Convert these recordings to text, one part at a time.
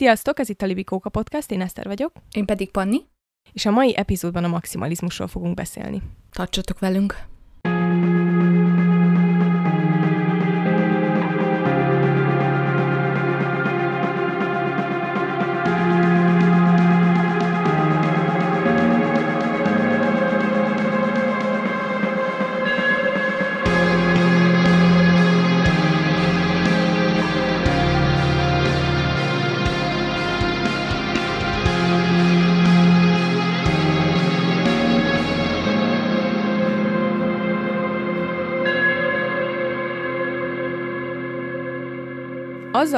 Sziasztok, ez itt a Libikóka Podcast, én Eszter vagyok. Én pedig Panni. És a mai epizódban a maximalizmusról fogunk beszélni. Tartsatok velünk!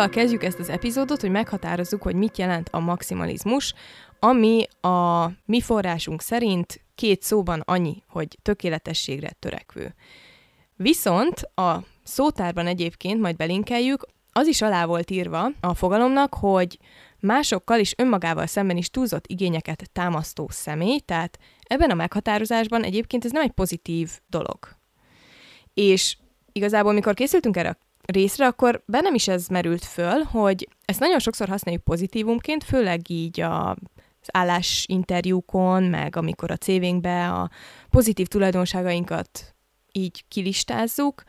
Azzal kezdjük ezt az epizódot, hogy meghatározzuk, hogy mit jelent a maximalizmus, ami a mi forrásunk szerint két szóban annyi, hogy tökéletességre törekvő. Viszont a szótárban egyébként, majd belinkeljük, az is alá volt írva a fogalomnak, hogy másokkal és önmagával szemben is túlzott igényeket támasztó személy, tehát ebben a meghatározásban egyébként ez nem egy pozitív dolog. És igazából, mikor készültünk erre a részre, akkor bennem is ez merült föl, hogy ezt nagyon sokszor használjuk pozitívumként, főleg így a az állásinterjúkon, meg amikor a CV-nkbe a pozitív tulajdonságainkat így kilistázzuk.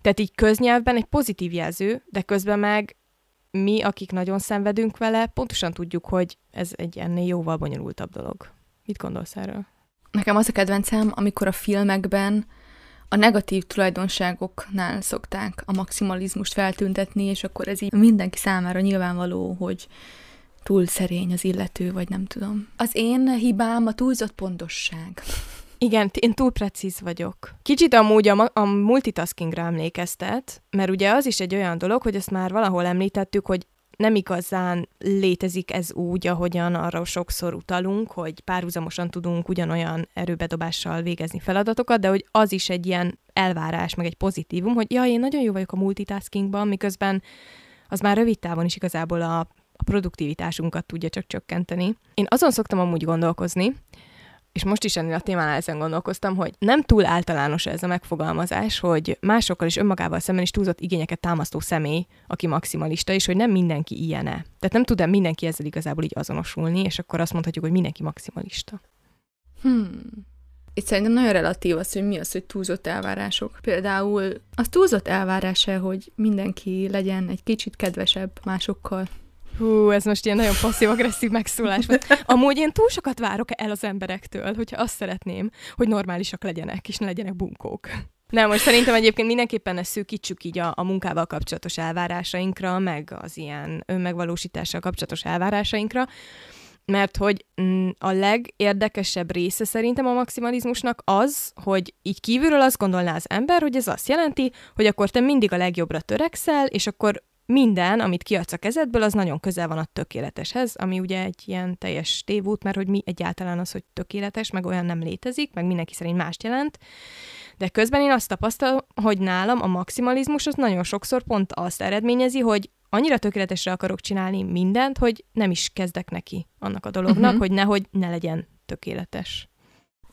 Tehát így köznyelvben egy pozitív jelző, de közben meg mi, akik nagyon szenvedünk vele, pontosan tudjuk, hogy ez egy ennél jóval bonyolultabb dolog. Mit gondolsz erről? Nekem az a kedvencem, amikor a filmekben a negatív tulajdonságoknál szokták a maximalizmust feltüntetni, és akkor ez így mindenki számára nyilvánvaló, hogy túl szerény az illető, vagy nem tudom. Az én hibám a túlzott pontosság. Igen, én túl precíz vagyok. Kicsit amúgy a, a multitaskingra emlékeztet, mert ugye az is egy olyan dolog, hogy ezt már valahol említettük, hogy nem igazán létezik ez úgy, ahogyan arra sokszor utalunk, hogy párhuzamosan tudunk ugyanolyan erőbedobással végezni feladatokat, de hogy az is egy ilyen elvárás, meg egy pozitívum, hogy ja, én nagyon jó vagyok a multitaskingban, miközben az már rövid távon is igazából a, a produktivitásunkat tudja csak csökkenteni. Én azon szoktam amúgy gondolkozni, és most is ennél a témánál ezen gondolkoztam, hogy nem túl általános ez a megfogalmazás, hogy másokkal és önmagával szemben is túlzott igényeket támasztó személy, aki maximalista, és hogy nem mindenki ilyene. Tehát nem tud mindenki ezzel igazából így azonosulni, és akkor azt mondhatjuk, hogy mindenki maximalista. Hmm. Itt szerintem nagyon relatív az, hogy mi az, hogy túlzott elvárások. Például az túlzott elvárása, hogy mindenki legyen egy kicsit kedvesebb másokkal. Hú, ez most ilyen nagyon passzív-agresszív megszólás volt. Amúgy én túl sokat várok el az emberektől, hogyha azt szeretném, hogy normálisak legyenek, és ne legyenek bunkók. Nem, most szerintem egyébként mindenképpen ezt szűkítsük így a, a munkával kapcsolatos elvárásainkra, meg az ilyen önmegvalósítással kapcsolatos elvárásainkra, mert hogy mm, a legérdekesebb része szerintem a maximalizmusnak az, hogy így kívülről azt gondolná az ember, hogy ez azt jelenti, hogy akkor te mindig a legjobbra törekszel, és akkor minden, amit kiadsz a kezedből, az nagyon közel van a tökéleteshez, ami ugye egy ilyen teljes tévút, mert hogy mi egyáltalán az, hogy tökéletes, meg olyan nem létezik, meg mindenki szerint mást jelent. De közben én azt tapasztalom, hogy nálam a maximalizmus az nagyon sokszor pont azt eredményezi, hogy annyira tökéletesre akarok csinálni mindent, hogy nem is kezdek neki annak a dolognak, uh-huh. hogy nehogy ne legyen tökéletes.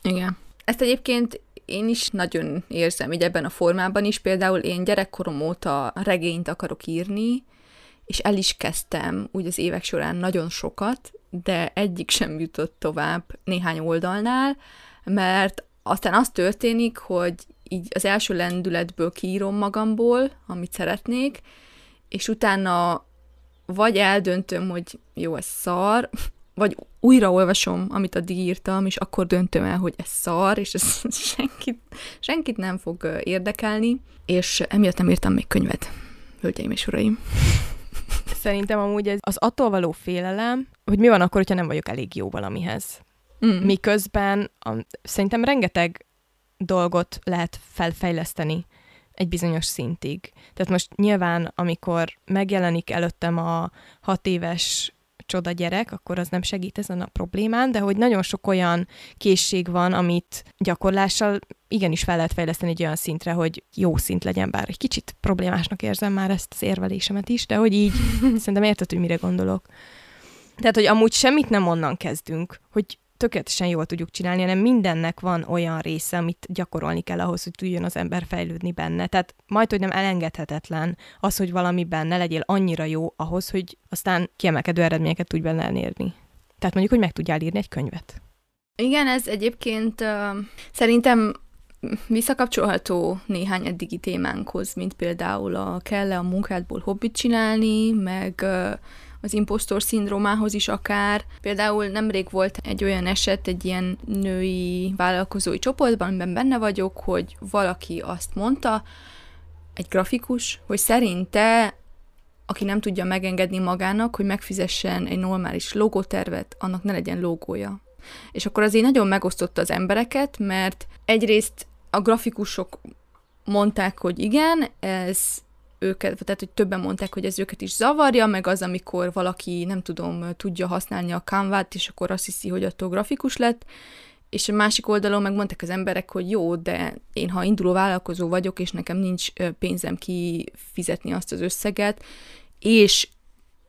Igen. Ezt egyébként én is nagyon érzem így ebben a formában is. Például én gyerekkorom óta regényt akarok írni, és el is kezdtem úgy az évek során nagyon sokat, de egyik sem jutott tovább néhány oldalnál, mert aztán az történik, hogy így az első lendületből kiírom magamból, amit szeretnék, és utána vagy eldöntöm, hogy jó, ez szar, vagy újraolvasom, amit addig írtam, és akkor döntöm el, hogy ez szar, és ez senkit, senkit nem fog érdekelni, és emiatt nem írtam még könyvet, hölgyeim és uraim. Szerintem amúgy ez az attól való félelem, hogy mi van akkor, hogyha nem vagyok elég jó valamihez. Mm. Miközben a, szerintem rengeteg dolgot lehet felfejleszteni egy bizonyos szintig. Tehát most nyilván, amikor megjelenik előttem a hat éves csoda gyerek, akkor az nem segít ezen a problémán, de hogy nagyon sok olyan készség van, amit gyakorlással igenis fel lehet fejleszteni egy olyan szintre, hogy jó szint legyen, bár egy kicsit problémásnak érzem már ezt az érvelésemet is, de hogy így szerintem érted, hogy mire gondolok. Tehát, hogy amúgy semmit nem onnan kezdünk, hogy tökéletesen jól tudjuk csinálni, hanem mindennek van olyan része, amit gyakorolni kell ahhoz, hogy tudjon az ember fejlődni benne. Tehát majd, hogy nem elengedhetetlen az, hogy valami benne legyél annyira jó ahhoz, hogy aztán kiemelkedő eredményeket tudj benne elérni. Tehát mondjuk, hogy meg tudjál írni egy könyvet. Igen, ez egyébként uh, szerintem visszakapcsolható néhány eddigi témánkhoz, mint például a kell-e a munkádból hobbit csinálni, meg uh, az impostor szindrómához is akár. Például nemrég volt egy olyan eset egy ilyen női vállalkozói csoportban, amiben benne vagyok, hogy valaki azt mondta, egy grafikus, hogy szerinte aki nem tudja megengedni magának, hogy megfizessen egy normális logótervet, annak ne legyen logója. És akkor azért nagyon megosztotta az embereket, mert egyrészt a grafikusok mondták, hogy igen, ez őket, tehát hogy többen mondták, hogy ez őket is zavarja, meg az, amikor valaki, nem tudom, tudja használni a canvát, és akkor azt hiszi, hogy attól grafikus lett, és a másik oldalon megmondták az emberek, hogy jó, de én ha induló vállalkozó vagyok, és nekem nincs pénzem kifizetni azt az összeget, és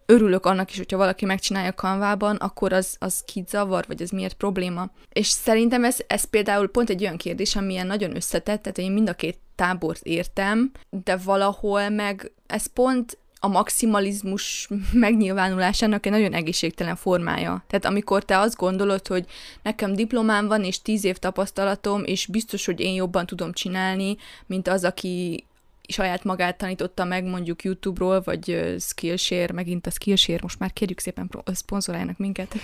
örülök annak is, hogyha valaki megcsinálja kanvában, akkor az, az kit vagy ez miért probléma. És szerintem ez, ez például pont egy olyan kérdés, amilyen nagyon összetett, tehát én mind a két tábort értem, de valahol meg ez pont a maximalizmus megnyilvánulásának egy nagyon egészségtelen formája. Tehát amikor te azt gondolod, hogy nekem diplomám van, és tíz év tapasztalatom, és biztos, hogy én jobban tudom csinálni, mint az, aki saját magát tanította meg mondjuk YouTube-ról, vagy Skillshare, megint a Skillshare, most már kérjük szépen szponzoráljanak minket,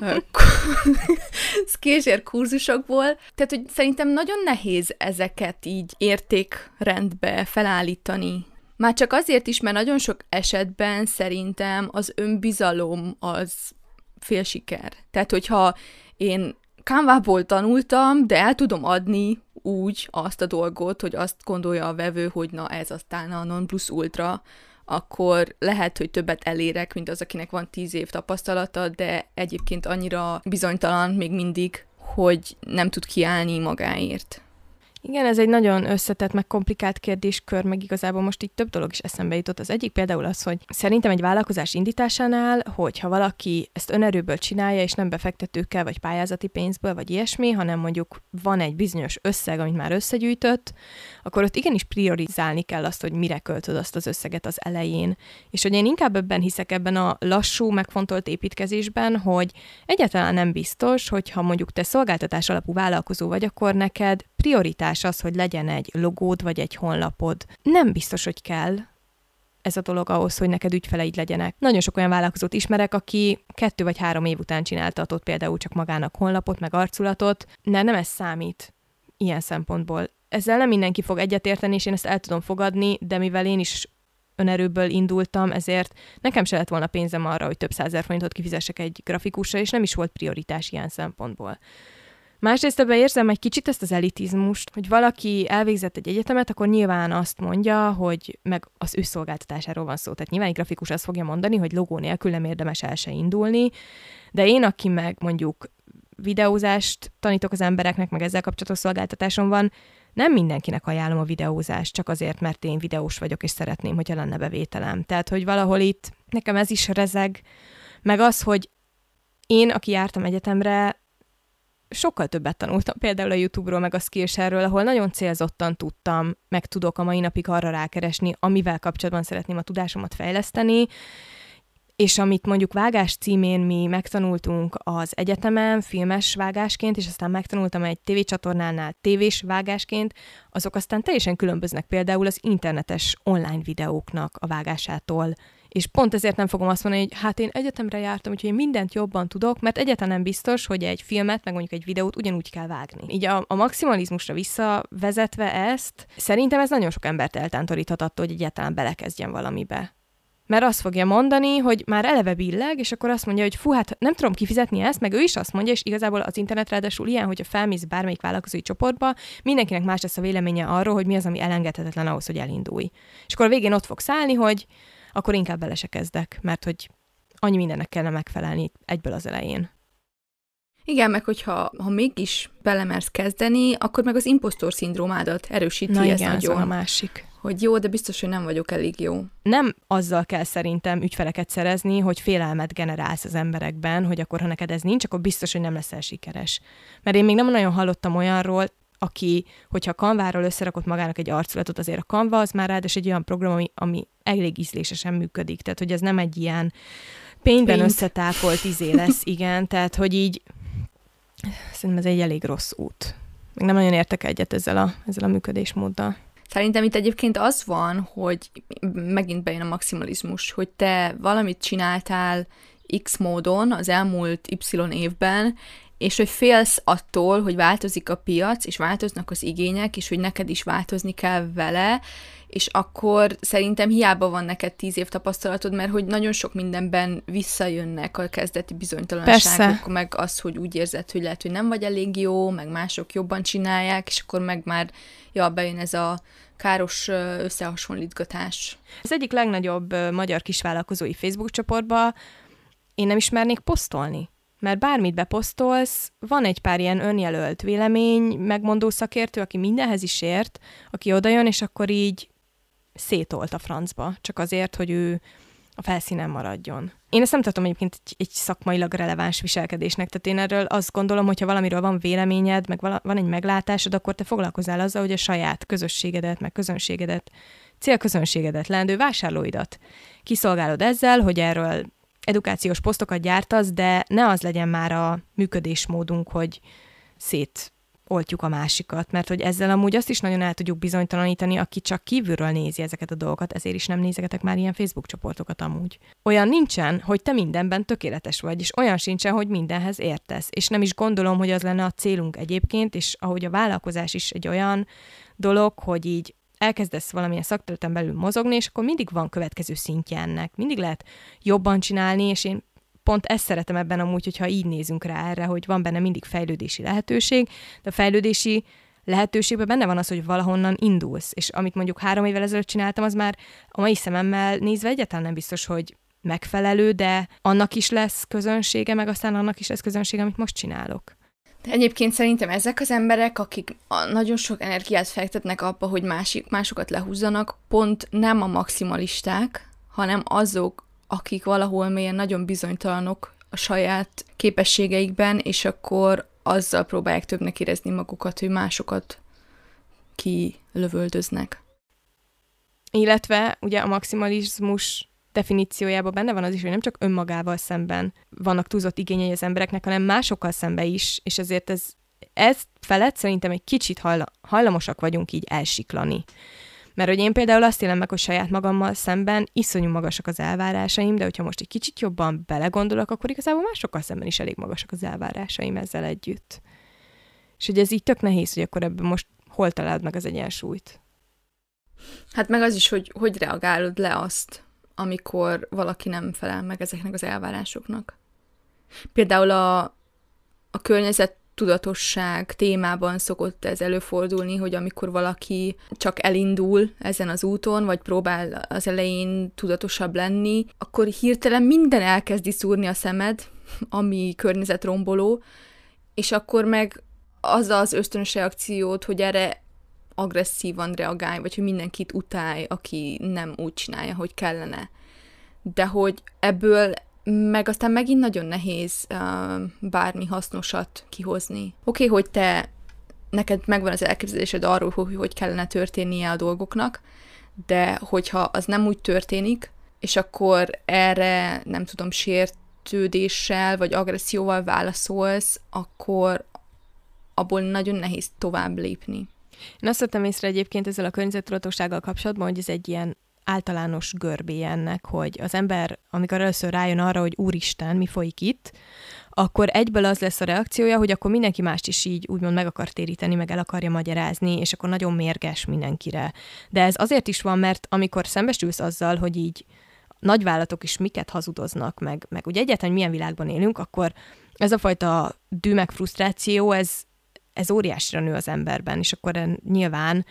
Skillshare kurzusokból. Tehát, hogy szerintem nagyon nehéz ezeket így értékrendbe felállítani. Már csak azért is, mert nagyon sok esetben szerintem az önbizalom az fél siker. Tehát, hogyha én Canva-ból tanultam, de el tudom adni úgy azt a dolgot, hogy azt gondolja a vevő, hogy na ez aztán a non plus ultra, akkor lehet, hogy többet elérek, mint az, akinek van tíz év tapasztalata, de egyébként annyira bizonytalan még mindig, hogy nem tud kiállni magáért. Igen, ez egy nagyon összetett, meg komplikált kérdéskör, meg igazából most így több dolog is eszembe jutott. Az egyik például az, hogy szerintem egy vállalkozás indításánál, hogyha valaki ezt önerőből csinálja, és nem befektetőkkel, vagy pályázati pénzből, vagy ilyesmi, hanem mondjuk van egy bizonyos összeg, amit már összegyűjtött, akkor ott igenis priorizálni kell azt, hogy mire költöd azt az összeget az elején. És hogy én inkább ebben hiszek ebben a lassú, megfontolt építkezésben, hogy egyáltalán nem biztos, hogy ha mondjuk te szolgáltatás alapú vállalkozó vagy, akkor neked prioritás az, hogy legyen egy logód vagy egy honlapod. Nem biztos, hogy kell ez a dolog ahhoz, hogy neked ügyfeleid legyenek. Nagyon sok olyan vállalkozót ismerek, aki kettő vagy három év után csináltatott például csak magának honlapot, meg arculatot, de nem ez számít ilyen szempontból. Ezzel nem mindenki fog egyetérteni, és én ezt el tudom fogadni, de mivel én is önerőből indultam, ezért nekem se lett volna pénzem arra, hogy több százer forintot kifizessek egy grafikusra, és nem is volt prioritás ilyen szempontból. Másrészt ebben érzem egy kicsit ezt az elitizmust, hogy valaki elvégzett egy egyetemet, akkor nyilván azt mondja, hogy meg az ő szolgáltatásáról van szó. Tehát nyilván egy grafikus azt fogja mondani, hogy logó nélkül nem érdemes el se indulni, de én, aki meg mondjuk videózást tanítok az embereknek, meg ezzel kapcsolatos szolgáltatásom van, nem mindenkinek ajánlom a videózást, csak azért, mert én videós vagyok, és szeretném, hogyha lenne bevételem. Tehát, hogy valahol itt nekem ez is rezeg, meg az, hogy én, aki jártam egyetemre, sokkal többet tanultam például a YouTube-ról, meg a Skillshare-ről, ahol nagyon célzottan tudtam, meg tudok a mai napig arra rákeresni, amivel kapcsolatban szeretném a tudásomat fejleszteni, és amit mondjuk vágás címén mi megtanultunk az egyetemen filmes vágásként, és aztán megtanultam egy tévécsatornánál tévés vágásként, azok aztán teljesen különböznek például az internetes online videóknak a vágásától. És pont ezért nem fogom azt mondani, hogy hát én egyetemre jártam, úgyhogy én mindent jobban tudok, mert egyáltalán nem biztos, hogy egy filmet, meg mondjuk egy videót ugyanúgy kell vágni. Így a, a maximalizmusra visszavezetve ezt, szerintem ez nagyon sok embert eltántoríthat attól, hogy egyáltalán belekezdjen valamibe mert azt fogja mondani, hogy már eleve billeg, és akkor azt mondja, hogy fú, hát nem tudom kifizetni ezt, meg ő is azt mondja, és igazából az internet ráadásul ilyen, hogyha felmész bármelyik vállalkozói csoportba, mindenkinek más lesz a véleménye arról, hogy mi az, ami elengedhetetlen ahhoz, hogy elindulj. És akkor a végén ott fog szállni, hogy akkor inkább bele se kezdek, mert hogy annyi mindennek kellene megfelelni egyből az elején. Igen, meg hogyha ha mégis belemersz kezdeni, akkor meg az impostor szindrómádat erősíti Na ez igen, nagyon. Ez a másik hogy jó, de biztos, hogy nem vagyok elég jó. Nem azzal kell szerintem ügyfeleket szerezni, hogy félelmet generálsz az emberekben, hogy akkor, ha neked ez nincs, akkor biztos, hogy nem leszel sikeres. Mert én még nem nagyon hallottam olyanról, aki, hogyha Canváról összerakott magának egy arculatot, azért a Canva az már ráadásul egy olyan program, ami, ami elég ízlésesen működik. Tehát, hogy ez nem egy ilyen pénzben Pénz. összetákolt izé lesz, igen. Tehát, hogy így szerintem ez egy elég rossz út. Még nem nagyon értek egyet ezzel a, ezzel a működésmóddal. Szerintem itt egyébként az van, hogy megint bejön a maximalizmus, hogy te valamit csináltál X módon az elmúlt Y évben, és hogy félsz attól, hogy változik a piac, és változnak az igények, és hogy neked is változni kell vele, és akkor szerintem hiába van neked tíz év tapasztalatod, mert hogy nagyon sok mindenben visszajönnek a kezdeti bizonytalanságok, Persze. meg az, hogy úgy érzed, hogy lehet, hogy nem vagy elég jó, meg mások jobban csinálják, és akkor meg már, ja, bejön ez a káros összehasonlítgatás. Az egyik legnagyobb magyar kisvállalkozói Facebook csoportba én nem ismernék posztolni. Mert bármit beposztolsz, van egy pár ilyen önjelölt vélemény, megmondó szakértő, aki mindenhez is ért, aki odajön, és akkor így szétolt a francba, csak azért, hogy ő a felszínen maradjon. Én ezt nem tartom egyébként egy, egy szakmailag releváns viselkedésnek, tehát én erről azt gondolom, hogy ha valamiről van véleményed, meg vala, van egy meglátásod, akkor te foglalkozál azzal, hogy a saját közösségedet, meg közönségedet, célközönségedet, leendő vásárlóidat kiszolgálod ezzel, hogy erről edukációs posztokat gyártasz, de ne az legyen már a működésmódunk, hogy szét oltjuk a másikat, mert hogy ezzel amúgy azt is nagyon el tudjuk bizonytalanítani, aki csak kívülről nézi ezeket a dolgokat, ezért is nem nézegetek már ilyen Facebook csoportokat amúgy. Olyan nincsen, hogy te mindenben tökéletes vagy, és olyan sincsen, hogy mindenhez értesz. És nem is gondolom, hogy az lenne a célunk egyébként, és ahogy a vállalkozás is egy olyan dolog, hogy így elkezdesz valamilyen szakterületen belül mozogni, és akkor mindig van következő szintje ennek. Mindig lehet jobban csinálni, és én pont ezt szeretem ebben amúgy, hogyha így nézünk rá erre, hogy van benne mindig fejlődési lehetőség, de a fejlődési lehetőségben benne van az, hogy valahonnan indulsz, és amit mondjuk három évvel ezelőtt csináltam, az már a mai szememmel nézve egyáltalán nem biztos, hogy megfelelő, de annak is lesz közönsége, meg aztán annak is lesz közönsége, amit most csinálok. De egyébként szerintem ezek az emberek, akik nagyon sok energiát fektetnek abba, hogy másik, másokat lehúzzanak, pont nem a maximalisták, hanem azok, akik valahol mélyen nagyon bizonytalanok a saját képességeikben, és akkor azzal próbálják többnek érezni magukat, hogy másokat kilövöldöznek. Illetve ugye a maximalizmus definíciójában benne van az is, hogy nem csak önmagával szemben vannak túlzott igényei az embereknek, hanem másokkal szemben is, és ezért ez, ez felett szerintem egy kicsit hajlamosak vagyunk így elsiklani. Mert hogy én például azt élem meg, hogy saját magammal szemben iszonyú magasak az elvárásaim, de hogyha most egy kicsit jobban belegondolok, akkor igazából másokkal szemben is elég magasak az elvárásaim ezzel együtt. És hogy ez így tök nehéz, hogy akkor ebben most hol találd meg az egyensúlyt. Hát meg az is, hogy hogy reagálod le azt, amikor valaki nem felel meg ezeknek az elvárásoknak. Például a, a környezet tudatosság témában szokott ez előfordulni, hogy amikor valaki csak elindul ezen az úton, vagy próbál az elején tudatosabb lenni, akkor hirtelen minden elkezdi szúrni a szemed, ami környezetromboló, és akkor meg az az ösztönös reakciót, hogy erre agresszívan reagálj, vagy hogy mindenkit utálj, aki nem úgy csinálja, hogy kellene. De hogy ebből meg aztán megint nagyon nehéz uh, bármi hasznosat kihozni. Oké, okay, hogy te neked megvan az elképzelésed arról, hogy hogy kellene történnie a dolgoknak, de hogyha az nem úgy történik, és akkor erre, nem tudom, sértődéssel vagy agresszióval válaszolsz, akkor abból nagyon nehéz tovább lépni. Én azt vettem észre egyébként ezzel a környezettudatossággal kapcsolatban, hogy ez egy ilyen általános görbé ennek, hogy az ember, amikor először rájön arra, hogy úristen, mi folyik itt, akkor egyből az lesz a reakciója, hogy akkor mindenki mást is így úgymond meg akar téríteni, meg el akarja magyarázni, és akkor nagyon mérges mindenkire. De ez azért is van, mert amikor szembesülsz azzal, hogy így nagyvállalatok is miket hazudoznak, meg, meg ugye egyáltalán milyen világban élünk, akkor ez a fajta dű meg frusztráció, ez, ez óriásra nő az emberben, és akkor nyilván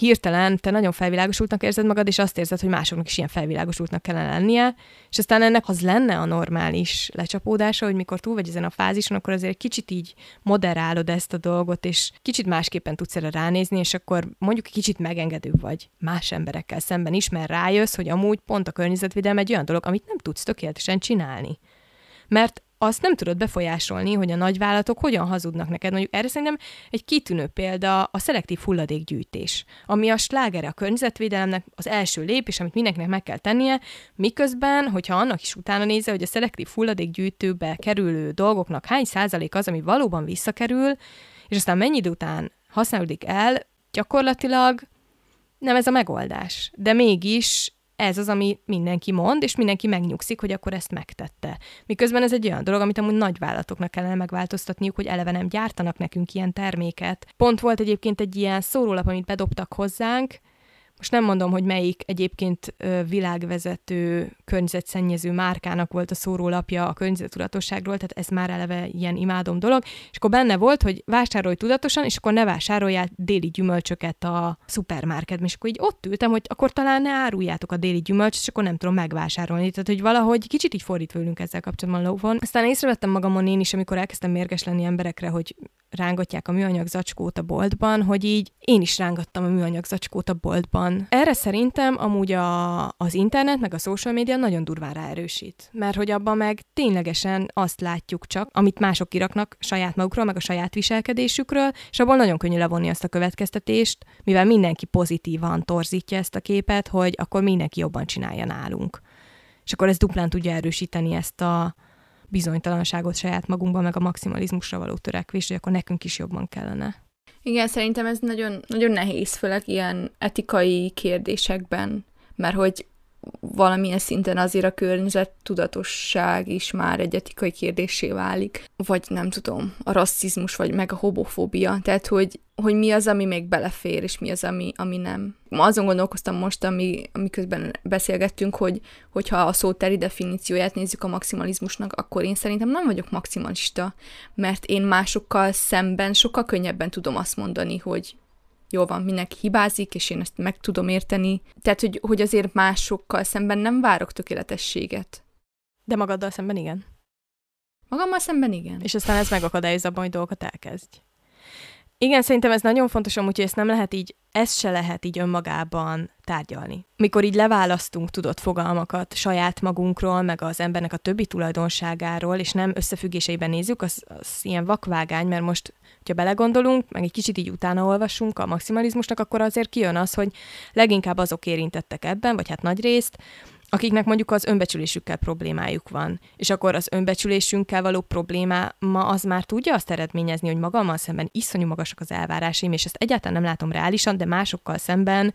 hirtelen te nagyon felvilágosultnak érzed magad, és azt érzed, hogy másoknak is ilyen felvilágosultnak kellene lennie, és aztán ennek az lenne a normális lecsapódása, hogy mikor túl vagy ezen a fázison, akkor azért kicsit így moderálod ezt a dolgot, és kicsit másképpen tudsz erre ránézni, és akkor mondjuk kicsit megengedőbb vagy más emberekkel szemben is, mert rájössz, hogy amúgy pont a környezetvédelem egy olyan dolog, amit nem tudsz tökéletesen csinálni. Mert azt nem tudod befolyásolni, hogy a nagyvállalatok hogyan hazudnak neked. Mondjuk erre szerintem egy kitűnő példa a szelektív hulladékgyűjtés, ami a slágere a környezetvédelemnek az első lépés, amit mindenkinek meg kell tennie, miközben, hogyha annak is utána nézze, hogy a szelektív hulladékgyűjtőbe kerülő dolgoknak hány százalék az, ami valóban visszakerül, és aztán mennyi idő után használódik el, gyakorlatilag nem ez a megoldás. De mégis ez az, ami mindenki mond, és mindenki megnyugszik, hogy akkor ezt megtette. Miközben ez egy olyan dolog, amit amúgy nagyvállalatoknak kellene megváltoztatniuk, hogy eleve nem gyártanak nekünk ilyen terméket. Pont volt egyébként egy ilyen szórólap, amit bedobtak hozzánk, most nem mondom, hogy melyik egyébként világvezető környezetszennyező márkának volt a szórólapja a környezetudatosságról, tehát ez már eleve ilyen imádom dolog, és akkor benne volt, hogy vásárolj tudatosan, és akkor ne vásároljál déli gyümölcsöket a szupermarketben, és akkor így ott ültem, hogy akkor talán ne áruljátok a déli gyümölcsöt, és akkor nem tudom megvásárolni. Tehát, hogy valahogy kicsit így fordítva ülünk ezzel kapcsolatban lóvon. Aztán észrevettem magamon én is, amikor elkezdtem mérges lenni emberekre, hogy rángatják a műanyag zacskót a boltban, hogy így én is rángattam a műanyag zacskót a boltban. Erre szerintem amúgy a, az internet meg a social media nagyon durván ráerősít, mert hogy abban meg ténylegesen azt látjuk csak, amit mások kiraknak saját magukról, meg a saját viselkedésükről, és abból nagyon könnyű levonni azt a következtetést, mivel mindenki pozitívan torzítja ezt a képet, hogy akkor mindenki jobban csinálja nálunk. És akkor ez duplán tudja erősíteni ezt a, bizonytalanságot saját magunkban, meg a maximalizmusra való törekvés, hogy akkor nekünk is jobban kellene. Igen, szerintem ez nagyon, nagyon nehéz, főleg ilyen etikai kérdésekben, mert hogy valamilyen szinten azért a környezet tudatosság is már egy etikai kérdésé válik, vagy nem tudom, a rasszizmus, vagy meg a homofóbia, tehát hogy, hogy mi az, ami még belefér, és mi az, ami, ami nem. Azon gondolkoztam most, ami, amiközben beszélgettünk, hogy hogyha a szó teri definícióját nézzük a maximalizmusnak, akkor én szerintem nem vagyok maximalista, mert én másokkal szemben sokkal könnyebben tudom azt mondani, hogy jól van, mindenki hibázik, és én ezt meg tudom érteni. Tehát, hogy, hogy azért másokkal szemben nem várok tökéletességet. De magaddal szemben igen. Magammal szemben igen. És aztán ez megakadályozza abban, hogy dolgokat elkezdj. Igen, szerintem ez nagyon fontos, amúgy, hogy ezt nem lehet így, ezt se lehet így önmagában tárgyalni. Mikor így leválasztunk tudott fogalmakat saját magunkról, meg az embernek a többi tulajdonságáról, és nem összefüggéseiben nézzük, az, az ilyen vakvágány, mert most, hogyha belegondolunk, meg egy kicsit így utána olvasunk a maximalizmusnak, akkor azért kijön az, hogy leginkább azok érintettek ebben, vagy hát nagy részt, akiknek mondjuk az önbecsülésükkel problémájuk van. És akkor az önbecsülésünkkel való probléma ma az már tudja azt eredményezni, hogy magammal szemben iszonyú magasak az elvárásaim, és ezt egyáltalán nem látom reálisan, de másokkal szemben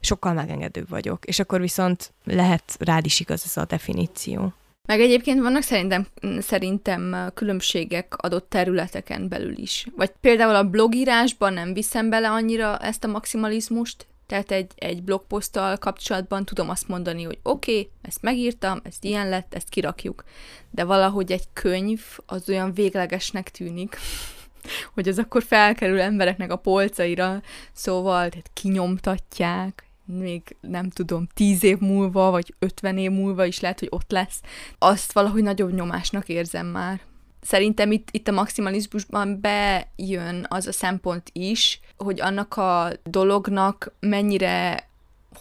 sokkal megengedőbb vagyok. És akkor viszont lehet rád is igaz ez a definíció. Meg egyébként vannak szerintem, szerintem különbségek adott területeken belül is. Vagy például a blogírásban nem viszem bele annyira ezt a maximalizmust, tehát egy, egy blogposzttal kapcsolatban tudom azt mondani, hogy oké, okay, ezt megírtam, ez ilyen lett, ezt kirakjuk. De valahogy egy könyv az olyan véglegesnek tűnik, hogy az akkor felkerül embereknek a polcaira, szóval tehát kinyomtatják, még nem tudom, tíz év múlva, vagy ötven év múlva is lehet, hogy ott lesz. Azt valahogy nagyobb nyomásnak érzem már szerintem itt, itt a maximalizmusban bejön az a szempont is, hogy annak a dolognak mennyire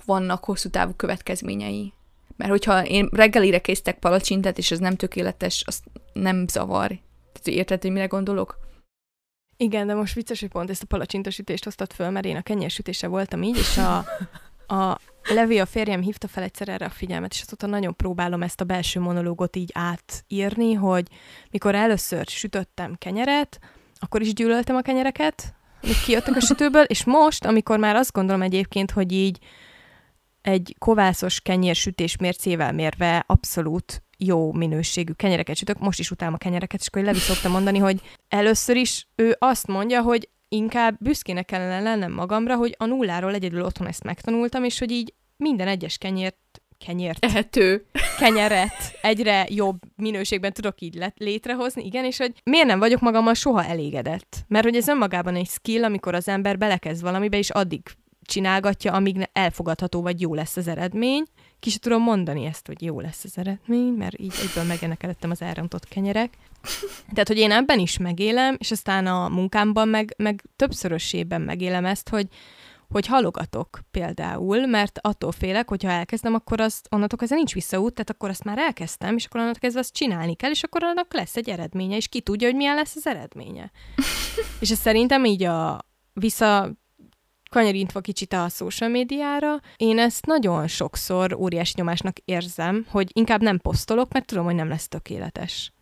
vannak hosszú távú következményei. Mert hogyha én reggelire késztek palacsintát, és ez nem tökéletes, az nem zavar. Tehát érted, hogy mire gondolok? Igen, de most vicces, hogy pont ezt a palacsintasütést hoztad föl, mert én a kenyérsütése voltam így, és a, a Levi, a férjem hívta fel egyszer erre a figyelmet, és azóta nagyon próbálom ezt a belső monológot így átírni, hogy mikor először sütöttem kenyeret, akkor is gyűlöltem a kenyereket, amik kijöttek a sütőből, és most, amikor már azt gondolom egyébként, hogy így egy kovászos kenyérsütés mércével mérve abszolút jó minőségű kenyereket sütök, most is utálom a kenyereket, és akkor Levi szokta mondani, hogy először is ő azt mondja, hogy inkább büszkének kellene lennem magamra, hogy a nulláról egyedül otthon ezt megtanultam, és hogy így minden egyes kenyért kenyért. Ehető. Kenyeret egyre jobb minőségben tudok így let, létrehozni, igen, és hogy miért nem vagyok magammal soha elégedett. Mert hogy ez önmagában egy skill, amikor az ember belekezd valamibe, és addig csinálgatja, amíg elfogadható vagy jó lesz az eredmény. Ki sem tudom mondani ezt, hogy jó lesz az eredmény, mert így egyből megenek előttem az elrontott kenyerek. Tehát, hogy én ebben is megélem, és aztán a munkámban meg, meg többszörösében megélem ezt, hogy, hogy halogatok például, mert attól félek, hogyha elkezdem, akkor azt onnantól kezdve nincs visszaút, tehát akkor azt már elkezdtem, és akkor onnantól kezdve azt csinálni kell, és akkor annak lesz egy eredménye, és ki tudja, hogy milyen lesz az eredménye. és ez szerintem így a vissza kanyarintva kicsit a social médiára, én ezt nagyon sokszor óriási nyomásnak érzem, hogy inkább nem posztolok, mert tudom, hogy nem lesz tökéletes.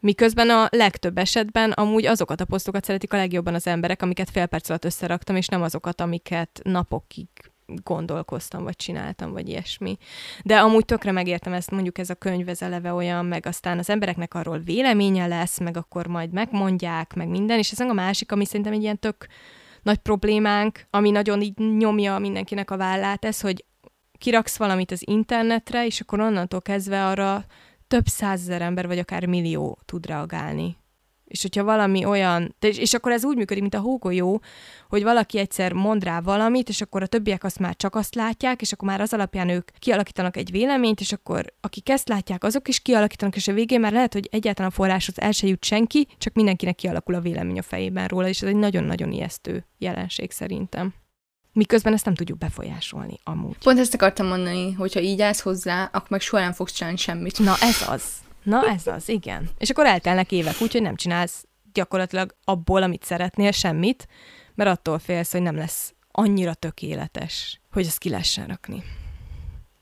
Miközben a legtöbb esetben amúgy azokat a posztokat szeretik a legjobban az emberek, amiket fél perc alatt összeraktam, és nem azokat, amiket napokig gondolkoztam, vagy csináltam, vagy ilyesmi. De amúgy tökre megértem ezt, mondjuk ez a könyv, ez eleve olyan, meg aztán az embereknek arról véleménye lesz, meg akkor majd megmondják, meg minden, és ez a másik, ami szerintem egy ilyen tök nagy problémánk, ami nagyon így nyomja mindenkinek a vállát, ez, hogy kiraksz valamit az internetre, és akkor onnantól kezdve arra több százezer ember, vagy akár millió tud reagálni. És hogyha valami olyan, és, akkor ez úgy működik, mint a hógolyó, hogy valaki egyszer mond rá valamit, és akkor a többiek azt már csak azt látják, és akkor már az alapján ők kialakítanak egy véleményt, és akkor akik ezt látják, azok is kialakítanak, és a végén már lehet, hogy egyáltalán a forráshoz el se jut senki, csak mindenkinek kialakul a vélemény a fejében róla, és ez egy nagyon-nagyon ijesztő jelenség szerintem. Miközben ezt nem tudjuk befolyásolni amúgy. Pont ezt akartam mondani, hogyha így állsz hozzá, akkor meg soha nem fogsz csinálni semmit. Na ez az. Na ez az, igen. És akkor eltelnek évek úgy, hogy nem csinálsz gyakorlatilag abból, amit szeretnél, semmit, mert attól félsz, hogy nem lesz annyira tökéletes, hogy ezt ki lehessen rakni.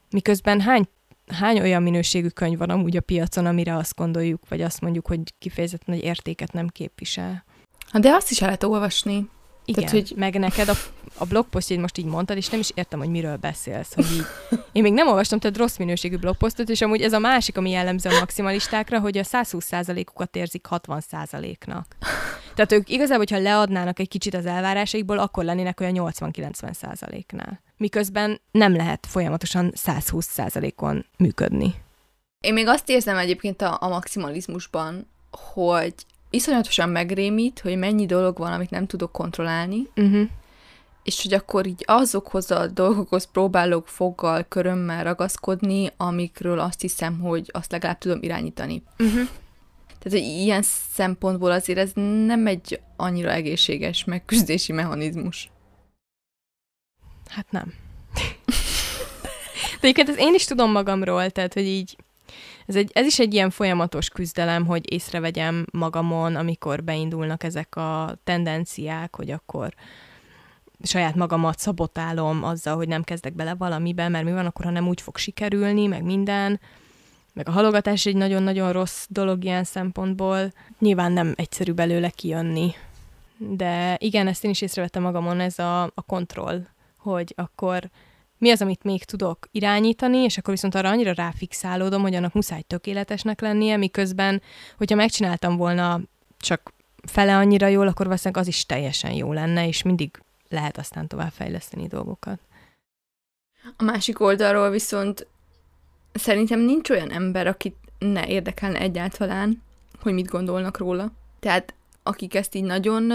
Miközben hány, hány olyan minőségű könyv van amúgy a piacon, amire azt gondoljuk, vagy azt mondjuk, hogy kifejezetten egy értéket nem képvisel. De azt is el lehet olvasni. Igen, Tehát, hogy... meg neked a, a blogposztjét most így mondtad, és nem is értem, hogy miről beszélsz. Hogy így, én még nem olvastam tehát rossz minőségű blogposztot, és amúgy ez a másik, ami jellemző a maximalistákra, hogy a 120%-ukat érzik 60%-nak. Tehát ők igazából, hogyha leadnának egy kicsit az elvárásaikból, akkor lennének olyan 80-90%-nál. Miközben nem lehet folyamatosan 120%-on működni. Én még azt érzem egyébként a, a maximalizmusban, hogy iszonyatosan megrémít, hogy mennyi dolog van, amit nem tudok kontrollálni, uh-huh. És hogy akkor így azokhoz a dolgokhoz próbálok foggal, körömmel ragaszkodni, amikről azt hiszem, hogy azt legalább tudom irányítani. Uh-huh. Tehát, hogy ilyen szempontból azért ez nem egy annyira egészséges megküzdési mechanizmus. Hát nem. De egyébként ezt én is tudom magamról, tehát, hogy így ez, egy, ez is egy ilyen folyamatos küzdelem, hogy észrevegyem magamon, amikor beindulnak ezek a tendenciák, hogy akkor saját magamat szabotálom azzal, hogy nem kezdek bele valamibe, mert mi van akkor, ha nem úgy fog sikerülni, meg minden. Meg a halogatás egy nagyon-nagyon rossz dolog ilyen szempontból. Nyilván nem egyszerű belőle kijönni. De igen, ezt én is észrevettem magamon, ez a, a kontroll, hogy akkor mi az, amit még tudok irányítani, és akkor viszont arra annyira ráfixálódom, hogy annak muszáj tökéletesnek lennie, miközben, hogyha megcsináltam volna csak fele annyira jól, akkor valószínűleg az is teljesen jó lenne, és mindig lehet aztán tovább fejleszteni dolgokat. A másik oldalról viszont szerintem nincs olyan ember, akit ne érdekelne egyáltalán, hogy mit gondolnak róla. Tehát akik ezt így nagyon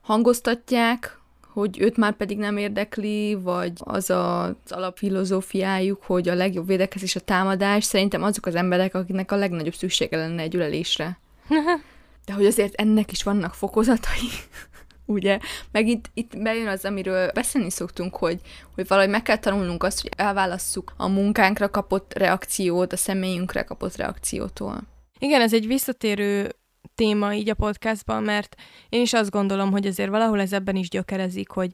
hangoztatják, hogy őt már pedig nem érdekli, vagy az a, az alapfilozófiájuk, hogy a legjobb védekezés a támadás, szerintem azok az emberek, akiknek a legnagyobb szüksége lenne egy ülelésre. De hogy azért ennek is vannak fokozatai, ugye? Meg itt, itt bejön az, amiről beszélni szoktunk, hogy, hogy valahogy meg kell tanulnunk azt, hogy elválasszuk a munkánkra kapott reakciót a személyünkre kapott reakciótól. Igen, ez egy visszatérő téma így a podcastban, mert én is azt gondolom, hogy azért valahol ez ebben is gyökerezik, hogy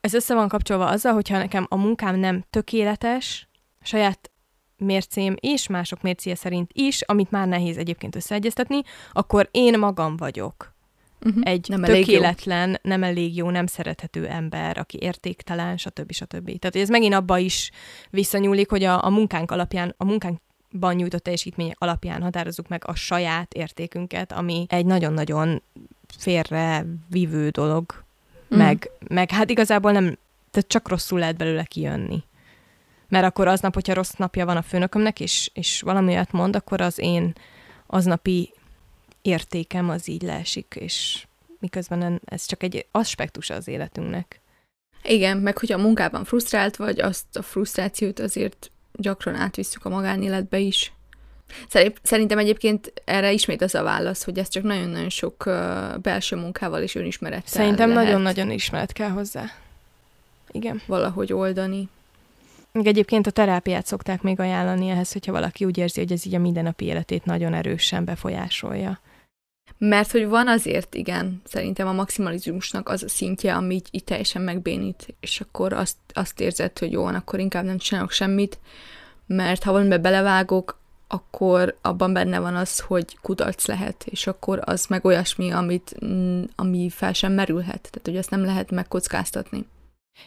ez össze van kapcsolva azzal, hogyha nekem a munkám nem tökéletes, saját mércém és mások mércéje szerint is, amit már nehéz egyébként összeegyeztetni, akkor én magam vagyok. Uh-huh. Egy nem tökéletlen, elég nem elég jó, nem szerethető ember, aki értéktelen, stb. stb. Tehát ez megint abba is visszanyúlik, hogy a, a munkánk alapján, a munkánk ban nyújtott teljesítmények alapján határozzuk meg a saját értékünket, ami egy nagyon-nagyon félre vívő dolog, mm. meg, meg hát igazából nem, tehát csak rosszul lehet belőle kijönni. Mert akkor aznap, hogyha rossz napja van a főnökömnek, és, és valami olyat mond, akkor az én aznapi értékem az így leesik, és miközben ez csak egy aspektus az életünknek. Igen, meg hogyha a munkában frusztrált vagy, azt a frusztrációt azért gyakran átvisszük a magánéletbe is. Szerintem egyébként erre ismét az a válasz, hogy ez csak nagyon-nagyon sok belső munkával és önismerettel Szerintem nagyon-nagyon ismeret kell hozzá. Igen. Valahogy oldani. Még egyébként a terápiát szokták még ajánlani ehhez, hogyha valaki úgy érzi, hogy ez így a mindennapi életét nagyon erősen befolyásolja. Mert hogy van azért, igen, szerintem a maximalizmusnak az a szintje, ami így, így teljesen megbénít, és akkor azt, azt érzed, hogy jó, akkor inkább nem csinálok semmit, mert ha valamibe belevágok, akkor abban benne van az, hogy kudarc lehet, és akkor az meg olyasmi, amit, mm, ami fel sem merülhet, tehát hogy azt nem lehet megkockáztatni.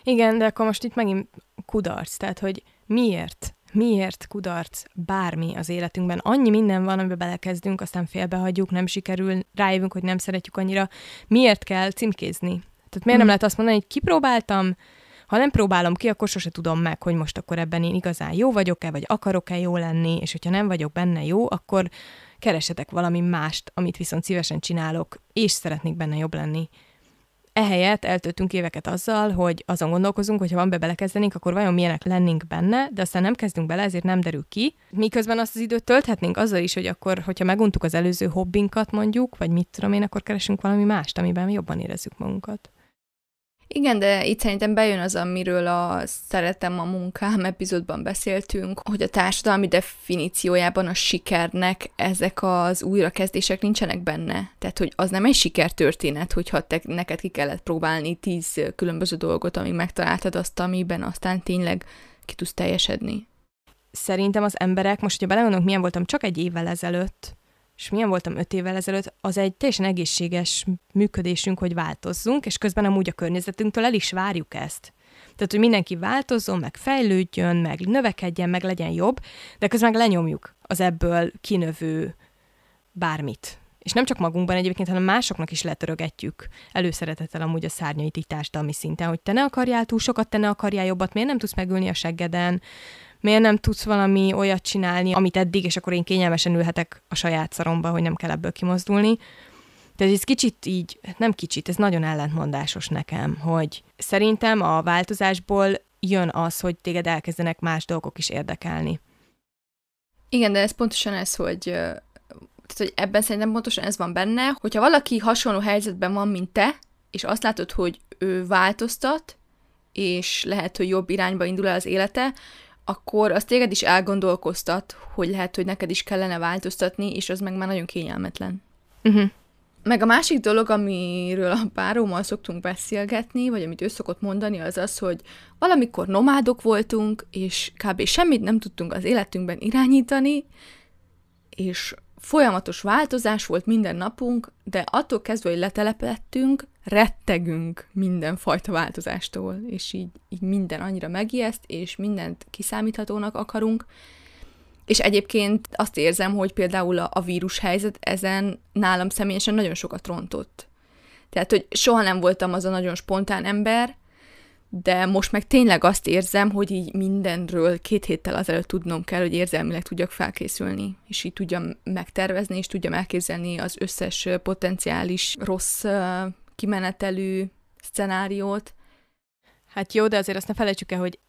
Igen, de akkor most itt megint kudarc, tehát hogy miért? Miért kudarc bármi az életünkben? Annyi minden van, amiben belekezdünk, aztán félbehagyjuk, nem sikerül, rájövünk, hogy nem szeretjük annyira. Miért kell címkézni? Tehát miért nem hmm. lehet azt mondani, hogy kipróbáltam, ha nem próbálom ki, akkor sose tudom meg, hogy most akkor ebben én igazán jó vagyok-e, vagy akarok-e jó lenni, és hogyha nem vagyok benne jó, akkor keresetek valami mást, amit viszont szívesen csinálok, és szeretnék benne jobb lenni. Ehelyett eltöltünk éveket azzal, hogy azon gondolkozunk, hogy ha van be belekezdenénk, akkor vajon milyenek lennénk benne, de aztán nem kezdünk bele, ezért nem derül ki. Miközben azt az időt tölthetnénk azzal is, hogy akkor, hogyha meguntuk az előző hobbinkat mondjuk, vagy mit tudom én, akkor keresünk valami mást, amiben jobban érezzük magunkat. Igen, de itt szerintem bejön az, amiről a Szeretem a munkám epizódban beszéltünk, hogy a társadalmi definíciójában a sikernek ezek az újrakezdések nincsenek benne. Tehát, hogy az nem egy sikertörténet, hogyha te, neked ki kellett próbálni tíz különböző dolgot, amíg megtaláltad azt, amiben aztán tényleg ki tudsz teljesedni. Szerintem az emberek, most, hogyha belegondolunk, milyen voltam csak egy évvel ezelőtt, és milyen voltam öt évvel ezelőtt, az egy teljesen egészséges működésünk, hogy változzunk, és közben amúgy a környezetünktől el is várjuk ezt. Tehát, hogy mindenki változzon, meg fejlődjön, meg növekedjen, meg legyen jobb, de közben meg lenyomjuk az ebből kinövő bármit. És nem csak magunkban egyébként, hanem másoknak is letörögetjük előszeretettel amúgy a szárnyait így társadalmi szinten, hogy te ne akarjál túl sokat, te ne akarjál jobbat, miért nem tudsz megülni a seggeden, miért nem tudsz valami olyat csinálni, amit eddig, és akkor én kényelmesen ülhetek a saját szaromba, hogy nem kell ebből kimozdulni. Tehát ez kicsit így, nem kicsit, ez nagyon ellentmondásos nekem, hogy szerintem a változásból jön az, hogy téged elkezdenek más dolgok is érdekelni. Igen, de ez pontosan ez, hogy tehát, hogy ebben szerintem pontosan ez van benne, hogyha valaki hasonló helyzetben van, mint te, és azt látod, hogy ő változtat, és lehet, hogy jobb irányba indul el az élete, akkor az téged is elgondolkoztat, hogy lehet, hogy neked is kellene változtatni, és az meg már nagyon kényelmetlen. Uh-huh. Meg a másik dolog, amiről a párommal szoktunk beszélgetni, vagy amit ő szokott mondani, az az, hogy valamikor nomádok voltunk, és kb. semmit nem tudtunk az életünkben irányítani, és folyamatos változás volt minden napunk, de attól kezdve, hogy letelepettünk, rettegünk mindenfajta változástól, és így, így minden annyira megijeszt, és mindent kiszámíthatónak akarunk. És egyébként azt érzem, hogy például a, a vírus helyzet ezen nálam személyesen nagyon sokat rontott. Tehát, hogy soha nem voltam az a nagyon spontán ember, de most meg tényleg azt érzem, hogy így mindenről két héttel azelőtt tudnom kell, hogy érzelmileg tudjak felkészülni, és így tudjam megtervezni, és tudjam elképzelni az összes potenciális rossz kimenetelű szenáriót. Hát jó, de azért azt ne felejtsük el, hogy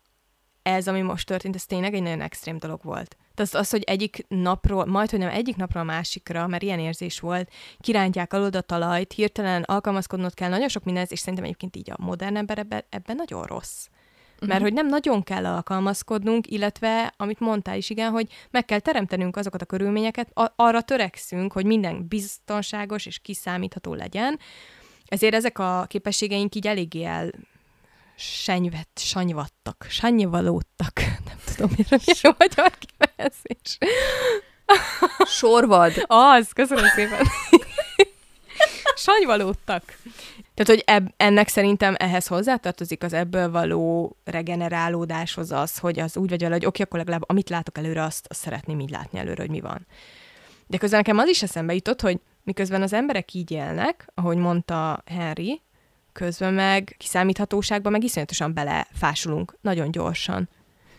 ez, ami most történt, ez tényleg egy nagyon extrém dolog volt. Tehát az, hogy egyik napról, majd, hogy nem egyik napról a másikra, mert ilyen érzés volt, kirántják alul a talajt, hirtelen alkalmazkodnod kell, nagyon sok minden, és szerintem egyébként így a modern ember ebben, ebben nagyon rossz. Mert uh-huh. hogy nem nagyon kell alkalmazkodnunk, illetve, amit mondtál is, igen, hogy meg kell teremtenünk azokat a körülményeket, a- arra törekszünk, hogy minden biztonságos és kiszámítható legyen, ezért ezek a képességeink így eléggé el senyvet, sanyvattak, sanyvalódtak. Nem tudom, mire mi a magyar kifejezés. Sorvad. Az, köszönöm szépen. Sanyvalódtak. Tehát, hogy eb- ennek szerintem ehhez hozzátartozik az ebből való regenerálódáshoz az, hogy az úgy vagy vele, hogy oké, akkor legalább amit látok előre, azt, azt szeretném így látni előre, hogy mi van. De közben nekem az is eszembe jutott, hogy miközben az emberek így élnek, ahogy mondta Henry, közben meg kiszámíthatóságban meg iszonyatosan belefásulunk nagyon gyorsan.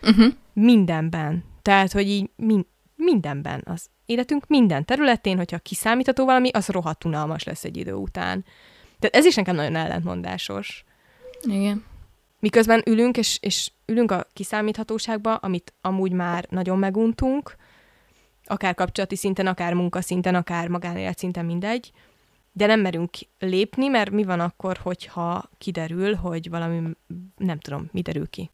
Uh-huh. Mindenben. Tehát, hogy így min- mindenben. Az életünk minden területén, hogyha kiszámítható valami, az rohadt unalmas lesz egy idő után. Tehát ez is nekem nagyon ellentmondásos. Igen. miközben ülünk, és, és ülünk a kiszámíthatóságba, amit amúgy már nagyon meguntunk, akár kapcsolati szinten, akár munkaszinten, akár magánélet szinten, mindegy, de nem merünk lépni, mert mi van akkor, hogyha kiderül, hogy valami, nem tudom, mi derül ki.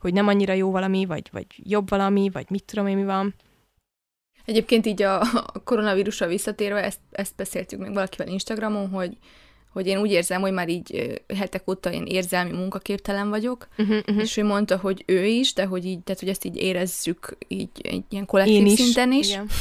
Hogy nem annyira jó valami, vagy, vagy jobb valami, vagy mit tudom én, mi van. Egyébként így a, a koronavírusra visszatérve, ezt, ezt beszéltük meg valakivel Instagramon, hogy, hogy én úgy érzem, hogy már így hetek óta én érzelmi munkaképtelen vagyok, uh-huh, uh-huh. és ő mondta, hogy ő is, de hogy így, tehát hogy ezt így érezzük így egy ilyen kollektív én is. szinten is. Igen.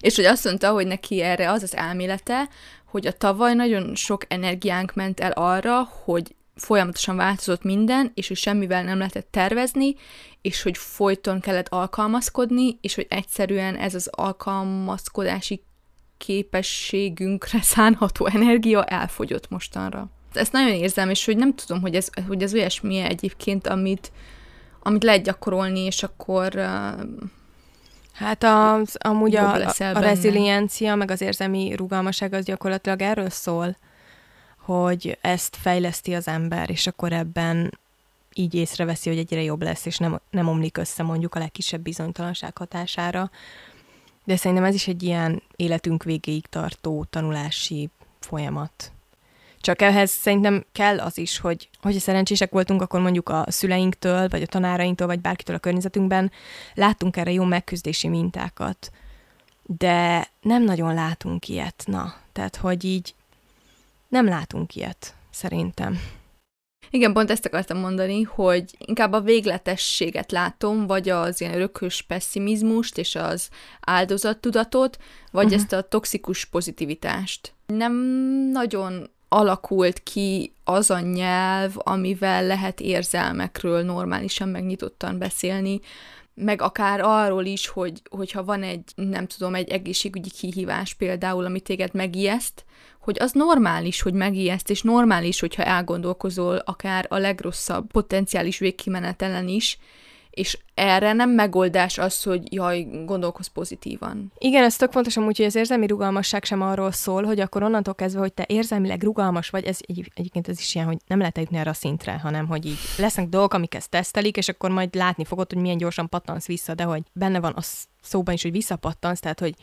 és hogy azt mondta, hogy neki erre az az elmélete, hogy a tavaly nagyon sok energiánk ment el arra, hogy folyamatosan változott minden, és hogy semmivel nem lehetett tervezni, és hogy folyton kellett alkalmazkodni, és hogy egyszerűen ez az alkalmazkodási képességünkre szánható energia elfogyott mostanra. Ezt nagyon érzem, és hogy nem tudom, hogy ez, hogy ez olyasmi egyébként, amit, amit lehet gyakorolni, és akkor Hát az, amúgy a, a reziliencia, meg az érzelmi rugalmaság az gyakorlatilag erről szól, hogy ezt fejleszti az ember, és akkor ebben így észreveszi, hogy egyre jobb lesz, és nem, nem omlik össze mondjuk a legkisebb bizonytalanság hatására. De szerintem ez is egy ilyen életünk végéig tartó tanulási folyamat. Csak ehhez szerintem kell az is, hogy hogyha szerencsések voltunk, akkor mondjuk a szüleinktől, vagy a tanárainktól, vagy bárkitől a környezetünkben láttunk erre jó megküzdési mintákat. De nem nagyon látunk ilyet, na. Tehát, hogy így nem látunk ilyet, szerintem. Igen, pont ezt akartam mondani, hogy inkább a végletességet látom, vagy az ilyen örökös pessimizmust és az áldozattudatot, vagy uh-huh. ezt a toxikus pozitivitást. Nem nagyon alakult ki az a nyelv, amivel lehet érzelmekről normálisan megnyitottan beszélni, meg akár arról is, hogy, hogyha van egy, nem tudom, egy egészségügyi kihívás például, ami téged megijeszt, hogy az normális, hogy megijeszt, és normális, hogyha elgondolkozol akár a legrosszabb potenciális végkimenetelen is, és erre nem megoldás az, hogy jaj, gondolkoz pozitívan. Igen, ez tök fontos amúgy, hogy az érzelmi rugalmasság sem arról szól, hogy akkor onnantól kezdve, hogy te érzelmileg rugalmas vagy, ez egy, egyébként ez is ilyen, hogy nem lehet eljutni arra a szintre, hanem hogy így lesznek dolgok, amik ezt tesztelik, és akkor majd látni fogod, hogy milyen gyorsan pattansz vissza, de hogy benne van az szóban is, hogy visszapattansz, tehát hogy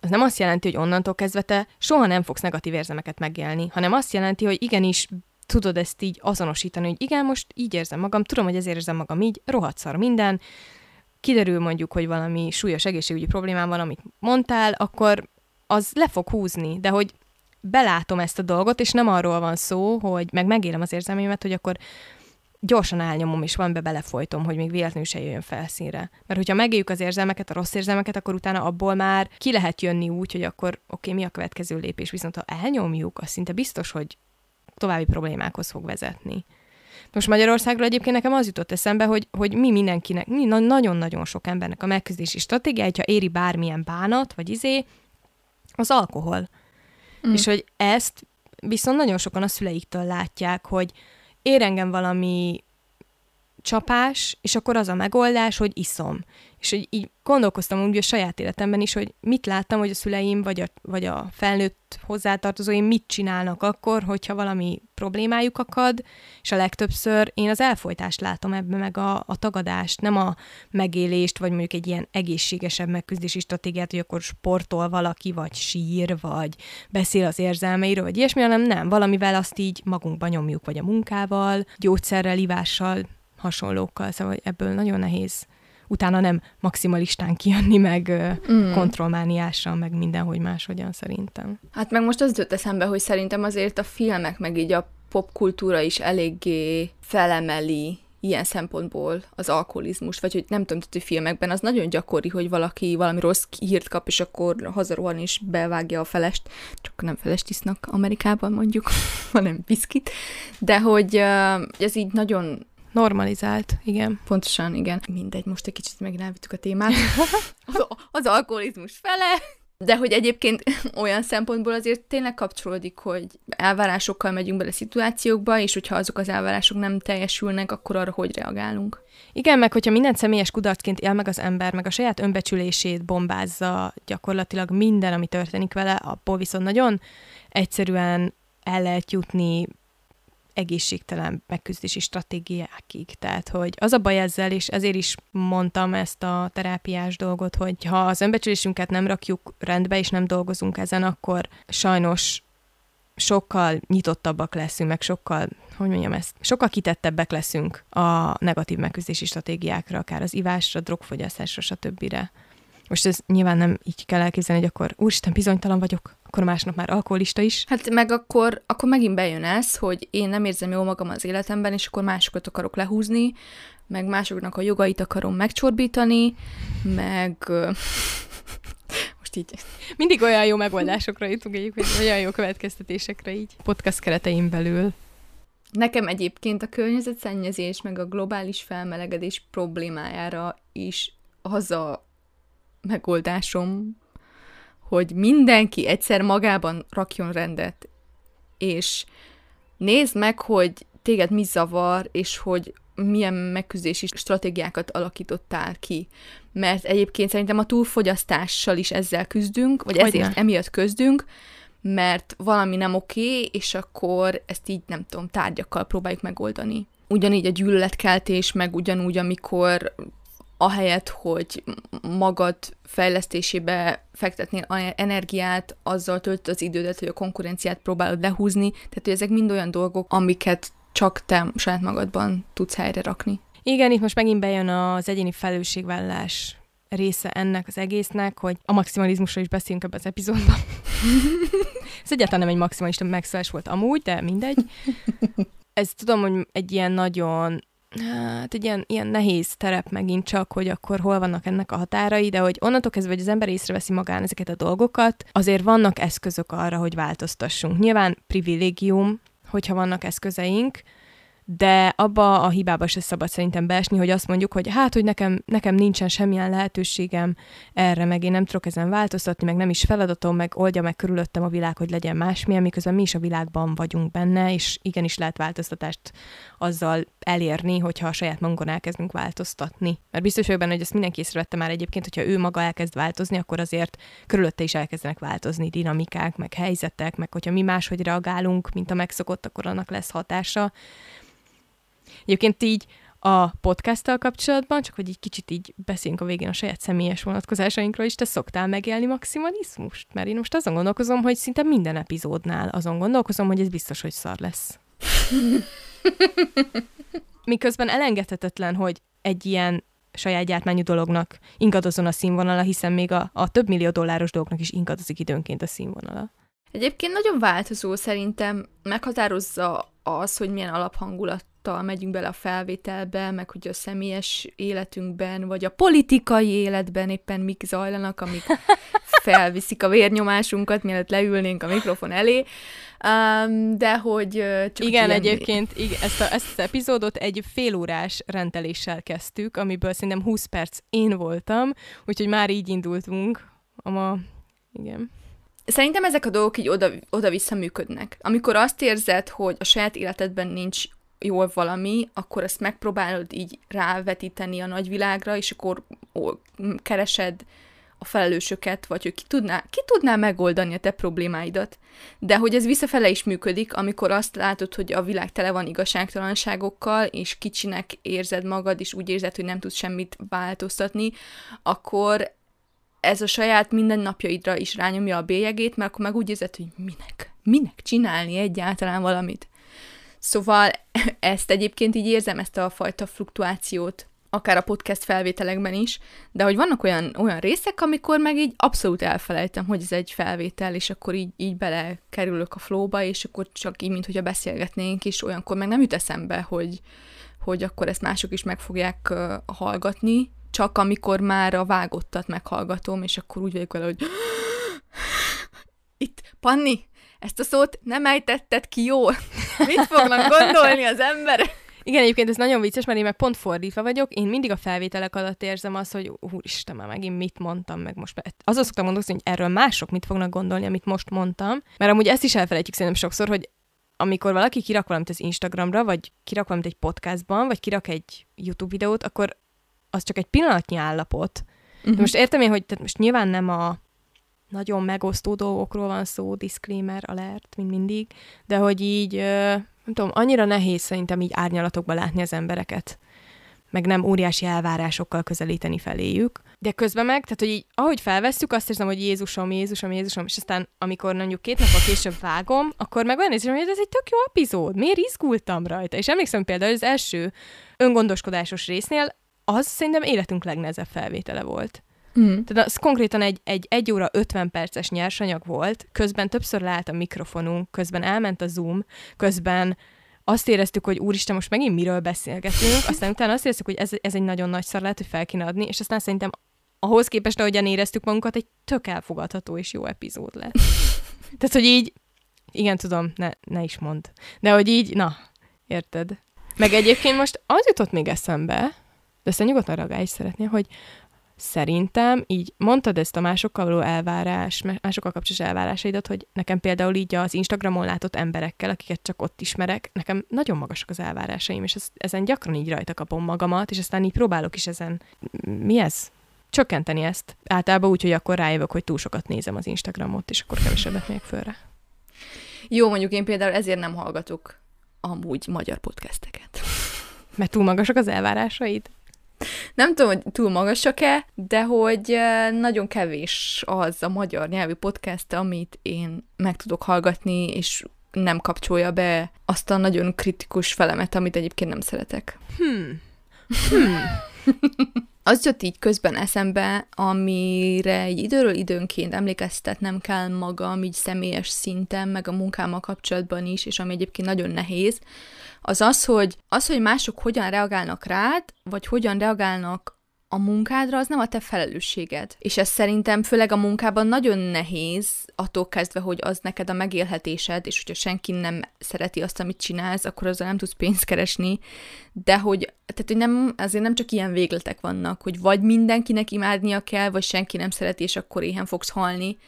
az nem azt jelenti, hogy onnantól kezdve te soha nem fogsz negatív érzelmeket megélni, hanem azt jelenti, hogy igenis tudod ezt így azonosítani, hogy igen, most így érzem magam, tudom, hogy ezért érzem magam így, rohadt szar minden, kiderül mondjuk, hogy valami súlyos egészségügyi problémám van, amit mondtál, akkor az le fog húzni, de hogy belátom ezt a dolgot, és nem arról van szó, hogy meg megélem az érzelmémet, hogy akkor gyorsan elnyomom, és van be belefolytom, hogy még véletlenül se jöjjön felszínre. Mert hogyha megéljük az érzelmeket, a rossz érzelmeket, akkor utána abból már ki lehet jönni úgy, hogy akkor oké, okay, mi a következő lépés, viszont ha elnyomjuk, az szinte biztos, hogy további problémákhoz fog vezetni. Most Magyarországról egyébként nekem az jutott eszembe, hogy, hogy mi mindenkinek, mi nagyon-nagyon sok embernek a megküzdési stratégia, hogyha éri bármilyen bánat, vagy izé, az alkohol. Mm. És hogy ezt viszont nagyon sokan a szüleiktől látják, hogy ér engem valami csapás, és akkor az a megoldás, hogy iszom. És hogy így gondolkoztam úgy a saját életemben is, hogy mit láttam, hogy a szüleim vagy a, vagy a felnőtt hozzátartozóim mit csinálnak akkor, hogyha valami problémájuk akad, és a legtöbbször én az elfolytást látom ebbe, meg a, a tagadást, nem a megélést, vagy mondjuk egy ilyen egészségesebb megküzdési stratégiát, hogy akkor sportol valaki, vagy sír, vagy beszél az érzelmeiről, vagy ilyesmi, hanem nem, valamivel azt így magunkba nyomjuk, vagy a munkával, gyógyszerrel, ivással, hasonlókkal, szóval ebből nagyon nehéz utána nem maximalistán kijönni, meg mm. kontrollmániásan, meg mindenhogy máshogyan szerintem. Hát meg most az jutott eszembe, hogy szerintem azért a filmek, meg így a popkultúra is eléggé felemeli ilyen szempontból az alkoholizmus, vagy hogy nem tudom, hogy filmekben az nagyon gyakori, hogy valaki valami rossz hírt kap, és akkor hazarohan és bevágja a felest, csak nem felest isznak Amerikában mondjuk, hanem biszkit, de hogy ez így nagyon Normalizált, igen. Pontosan, igen. Mindegy, most egy kicsit megint elvittük a témát. az, az alkoholizmus fele. De hogy egyébként olyan szempontból azért tényleg kapcsolódik, hogy elvárásokkal megyünk bele szituációkba, és hogyha azok az elvárások nem teljesülnek, akkor arra hogy reagálunk. Igen, meg hogyha minden személyes kudarcként él meg az ember, meg a saját önbecsülését bombázza gyakorlatilag minden, ami történik vele, abból viszont nagyon egyszerűen el lehet jutni egészségtelen megküzdési stratégiákig. Tehát, hogy az a baj ezzel, és ezért is mondtam ezt a terápiás dolgot, hogy ha az önbecsülésünket nem rakjuk rendbe, és nem dolgozunk ezen, akkor sajnos sokkal nyitottabbak leszünk, meg sokkal, hogy mondjam ezt, sokkal kitettebbek leszünk a negatív megküzdési stratégiákra, akár az ivásra, drogfogyasztásra, stb. Most ez nyilván nem így kell elképzelni, hogy akkor úristen, bizonytalan vagyok, akkor másnap már alkoholista is. Hát meg akkor, akkor megint bejön ez, hogy én nem érzem jól magam az életemben, és akkor másokat akarok lehúzni, meg másoknak a jogait akarom megcsorbítani, meg most így. Mindig olyan jó megoldásokra jutunk egyébként, olyan jó következtetésekre így podcast keretein belül. Nekem egyébként a környezetszennyezés meg a globális felmelegedés problémájára is az a megoldásom, hogy mindenki egyszer magában rakjon rendet, és nézd meg, hogy téged mi zavar, és hogy milyen megküzdési stratégiákat alakítottál ki. Mert egyébként szerintem a túlfogyasztással is ezzel küzdünk, vagy Hogyne. ezért emiatt küzdünk, mert valami nem oké, és akkor ezt így, nem tudom, tárgyakkal próbáljuk megoldani. Ugyanígy a gyűlöletkeltés, meg ugyanúgy, amikor ahelyett, hogy magad fejlesztésébe fektetnél energiát, azzal tölt az idődet, hogy a konkurenciát próbálod lehúzni, tehát hogy ezek mind olyan dolgok, amiket csak te saját magadban tudsz helyre rakni. Igen, itt most megint bejön az egyéni felelősségvállás része ennek az egésznek, hogy a maximalizmusról is beszélünk ebben az epizódban. Ez egyáltalán nem egy maximalista megszállás volt amúgy, de mindegy. Ez tudom, hogy egy ilyen nagyon hát egy ilyen, ilyen nehéz terep megint csak, hogy akkor hol vannak ennek a határai, de hogy onnantól kezdve, hogy az ember észreveszi magán ezeket a dolgokat, azért vannak eszközök arra, hogy változtassunk. Nyilván privilégium, hogyha vannak eszközeink, de abba a hibába se szabad szerintem beesni, hogy azt mondjuk, hogy hát, hogy nekem, nekem nincsen semmilyen lehetőségem erre, meg én nem tudok ezen változtatni, meg nem is feladatom, meg oldja meg körülöttem a világ, hogy legyen másmilyen, miközben mi is a világban vagyunk benne, és igenis lehet változtatást azzal elérni, hogyha a saját magunkon elkezdünk változtatni. Mert biztos vagyok benne, hogy ezt mindenki észrevette már egyébként, hogyha ő maga elkezd változni, akkor azért körülötte is elkezdenek változni dinamikák, meg helyzetek, meg hogyha mi máshogy reagálunk, mint a megszokott, akkor annak lesz hatása. Egyébként így a podcasttal kapcsolatban, csak hogy egy kicsit így beszéljünk a végén a saját személyes vonatkozásainkról is, te szoktál megélni maximalizmust? Mert én most azon gondolkozom, hogy szinte minden epizódnál azon gondolkozom, hogy ez biztos, hogy szar lesz. Miközben elengedhetetlen, hogy egy ilyen saját gyártmányú dolognak ingadozon a színvonala, hiszen még a, a több millió dolláros dolgoknak is ingadozik időnként a színvonala. Egyébként nagyon változó szerintem meghatározza az, hogy milyen alaphangulat tudattal megyünk bele a felvételbe, meg hogy a személyes életünkben, vagy a politikai életben éppen mik zajlanak, amik felviszik a vérnyomásunkat, mielőtt leülnénk a mikrofon elé. Um, de hogy csak Igen, egyébként igen, ezt, a, ezt az epizódot egy félórás rendeléssel kezdtük, amiből szerintem 20 perc én voltam, úgyhogy már így indultunk. A igen. Szerintem ezek a dolgok így oda, oda-vissza működnek. Amikor azt érzed, hogy a saját életedben nincs jól valami, akkor ezt megpróbálod így rávetíteni a nagyvilágra, és akkor ó, keresed a felelősöket, vagy hogy ki tudná, ki tudná megoldani a te problémáidat. De hogy ez visszafele is működik, amikor azt látod, hogy a világ tele van igazságtalanságokkal, és kicsinek érzed magad, és úgy érzed, hogy nem tudsz semmit változtatni, akkor ez a saját mindennapjaidra is rányomja a bélyegét, mert akkor meg úgy érzed, hogy minek? Minek csinálni egyáltalán valamit? Szóval ezt egyébként így érzem, ezt a fajta fluktuációt, akár a podcast felvételekben is, de hogy vannak olyan, olyan részek, amikor meg így abszolút elfelejtem, hogy ez egy felvétel, és akkor így, így belekerülök a flowba, és akkor csak így, mint hogyha beszélgetnénk, és olyankor meg nem jut eszembe, hogy, hogy akkor ezt mások is meg fogják uh, hallgatni, csak amikor már a vágottat meghallgatom, és akkor úgy vagyok vele, hogy itt, Panni, ezt a szót nem ejtetted ki jól. Mit fognak gondolni az emberek? Igen, egyébként ez nagyon vicces, mert én meg pont fordítva vagyok. Én mindig a felvételek alatt érzem azt, hogy úristen, már megint mit mondtam, meg most. Azon szoktam mondani, hogy erről mások mit fognak gondolni, amit most mondtam. Mert amúgy ezt is elfelejtjük szerintem sokszor, hogy amikor valaki kirak valamit az Instagramra, vagy kirak valamit egy podcastban, vagy kirak egy YouTube videót, akkor az csak egy pillanatnyi állapot. Uh-huh. De most értem én, hogy tehát most nyilván nem a nagyon megosztó dolgokról van szó, disclaimer, alert, mint mindig, de hogy így, nem tudom, annyira nehéz szerintem így árnyalatokba látni az embereket, meg nem óriási elvárásokkal közelíteni feléjük. De közben meg, tehát hogy így, ahogy felvesszük, azt érzem, hogy Jézusom, Jézusom, Jézusom, és aztán amikor mondjuk két nappal később vágom, akkor meg olyan érzem, hogy ez egy tök jó epizód, miért izgultam rajta? És emlékszem például, hogy az első öngondoskodásos résznél az szerintem életünk legnehezebb felvétele volt. Mm. Tehát az konkrétan egy, egy 1 óra 50 perces nyersanyag volt, közben többször leállt a mikrofonunk, közben elment a Zoom, közben azt éreztük, hogy úristen, most megint miről beszélgetünk, aztán utána azt éreztük, hogy ez, ez egy nagyon nagy szar lehet, hogy fel kéne adni, és aztán szerintem ahhoz képest, ahogyan éreztük magunkat, egy tök elfogadható és jó epizód lett. Tehát, hogy így, igen, tudom, ne, ne is mond. De hogy így, na, érted? Meg egyébként most az jutott még eszembe, de aztán nyugodtan reagálj is szeretné, hogy szerintem így mondtad ezt a másokkal való elvárás, másokkal kapcsolatos elvárásaidat, hogy nekem például így az Instagramon látott emberekkel, akiket csak ott ismerek, nekem nagyon magasak az elvárásaim, és ez, ezen gyakran így rajta kapom magamat, és aztán így próbálok is ezen, mi ez? Csökkenteni ezt. Általában úgy, hogy akkor rájövök, hogy túl sokat nézem az Instagramot, és akkor kevesebbet még fölre. Jó, mondjuk én például ezért nem hallgatok amúgy magyar podcasteket. Mert túl magasak az elvárásaid? Nem tudom, hogy túl magasak-e, de hogy nagyon kevés az a magyar nyelvű podcast, amit én meg tudok hallgatni, és nem kapcsolja be azt a nagyon kritikus felemet, amit egyébként nem szeretek. Hmm. Hmm. az jött így közben eszembe, amire egy időről időnként emlékeztetnem kell magam, így személyes szinten, meg a munkámmal kapcsolatban is, és ami egyébként nagyon nehéz, az az, hogy az, hogy mások hogyan reagálnak rád, vagy hogyan reagálnak a munkádra, az nem a te felelősséged. És ez szerintem főleg a munkában nagyon nehéz, attól kezdve, hogy az neked a megélhetésed, és hogyha senki nem szereti azt, amit csinálsz, akkor azzal nem tudsz pénzt keresni, de hogy, tehát, hogy nem, azért nem csak ilyen végletek vannak, hogy vagy mindenkinek imádnia kell, vagy senki nem szereti, és akkor éhen fogsz halni,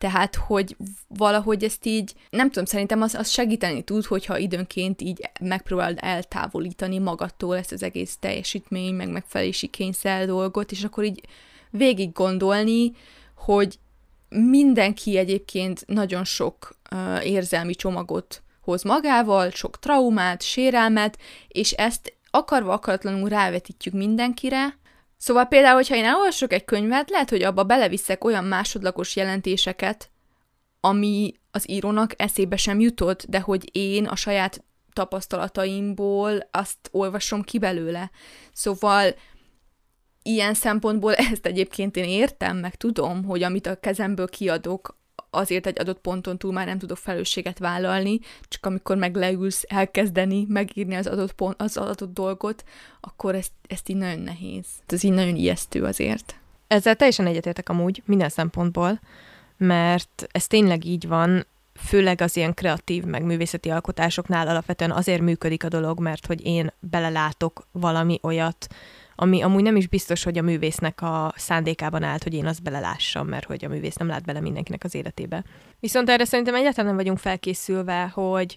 tehát, hogy valahogy ezt így, nem tudom, szerintem az, az segíteni tud, hogyha időnként így megpróbálod eltávolítani magadtól ezt az egész teljesítmény, meg megfelelési kényszer dolgot, és akkor így végig gondolni, hogy mindenki egyébként nagyon sok uh, érzelmi csomagot hoz magával, sok traumát, sérelmet, és ezt akarva akaratlanul rávetítjük mindenkire, Szóval például, hogyha én elolvasok egy könyvet, lehet, hogy abba beleviszek olyan másodlagos jelentéseket, ami az írónak eszébe sem jutott, de hogy én a saját tapasztalataimból azt olvasom ki belőle. Szóval ilyen szempontból ezt egyébként én értem, meg tudom, hogy amit a kezemből kiadok, azért egy adott ponton túl már nem tudok felelősséget vállalni, csak amikor meg leülsz elkezdeni megírni az adott, pont, az adott dolgot, akkor ezt, ezt így nagyon nehéz. Ez így nagyon ijesztő azért. Ezzel teljesen egyetértek amúgy, minden szempontból, mert ez tényleg így van, főleg az ilyen kreatív, meg művészeti alkotásoknál alapvetően azért működik a dolog, mert hogy én belelátok valami olyat, ami amúgy nem is biztos, hogy a művésznek a szándékában állt, hogy én azt belelássam, mert hogy a művész nem lát bele mindenkinek az életébe. Viszont erre szerintem egyáltalán nem vagyunk felkészülve, hogy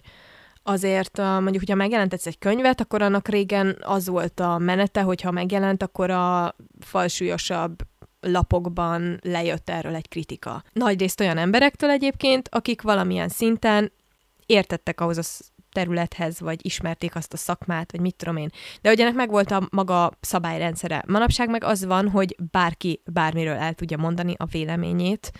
azért mondjuk, hogyha megjelentetsz egy könyvet, akkor annak régen az volt a menete, hogyha megjelent, akkor a falsúlyosabb lapokban lejött erről egy kritika. Nagyrészt olyan emberektől egyébként, akik valamilyen szinten értettek ahhoz a területhez, vagy ismerték azt a szakmát, vagy mit tudom én. De hogy ennek megvolt a maga szabályrendszere. Manapság meg az van, hogy bárki bármiről el tudja mondani a véleményét,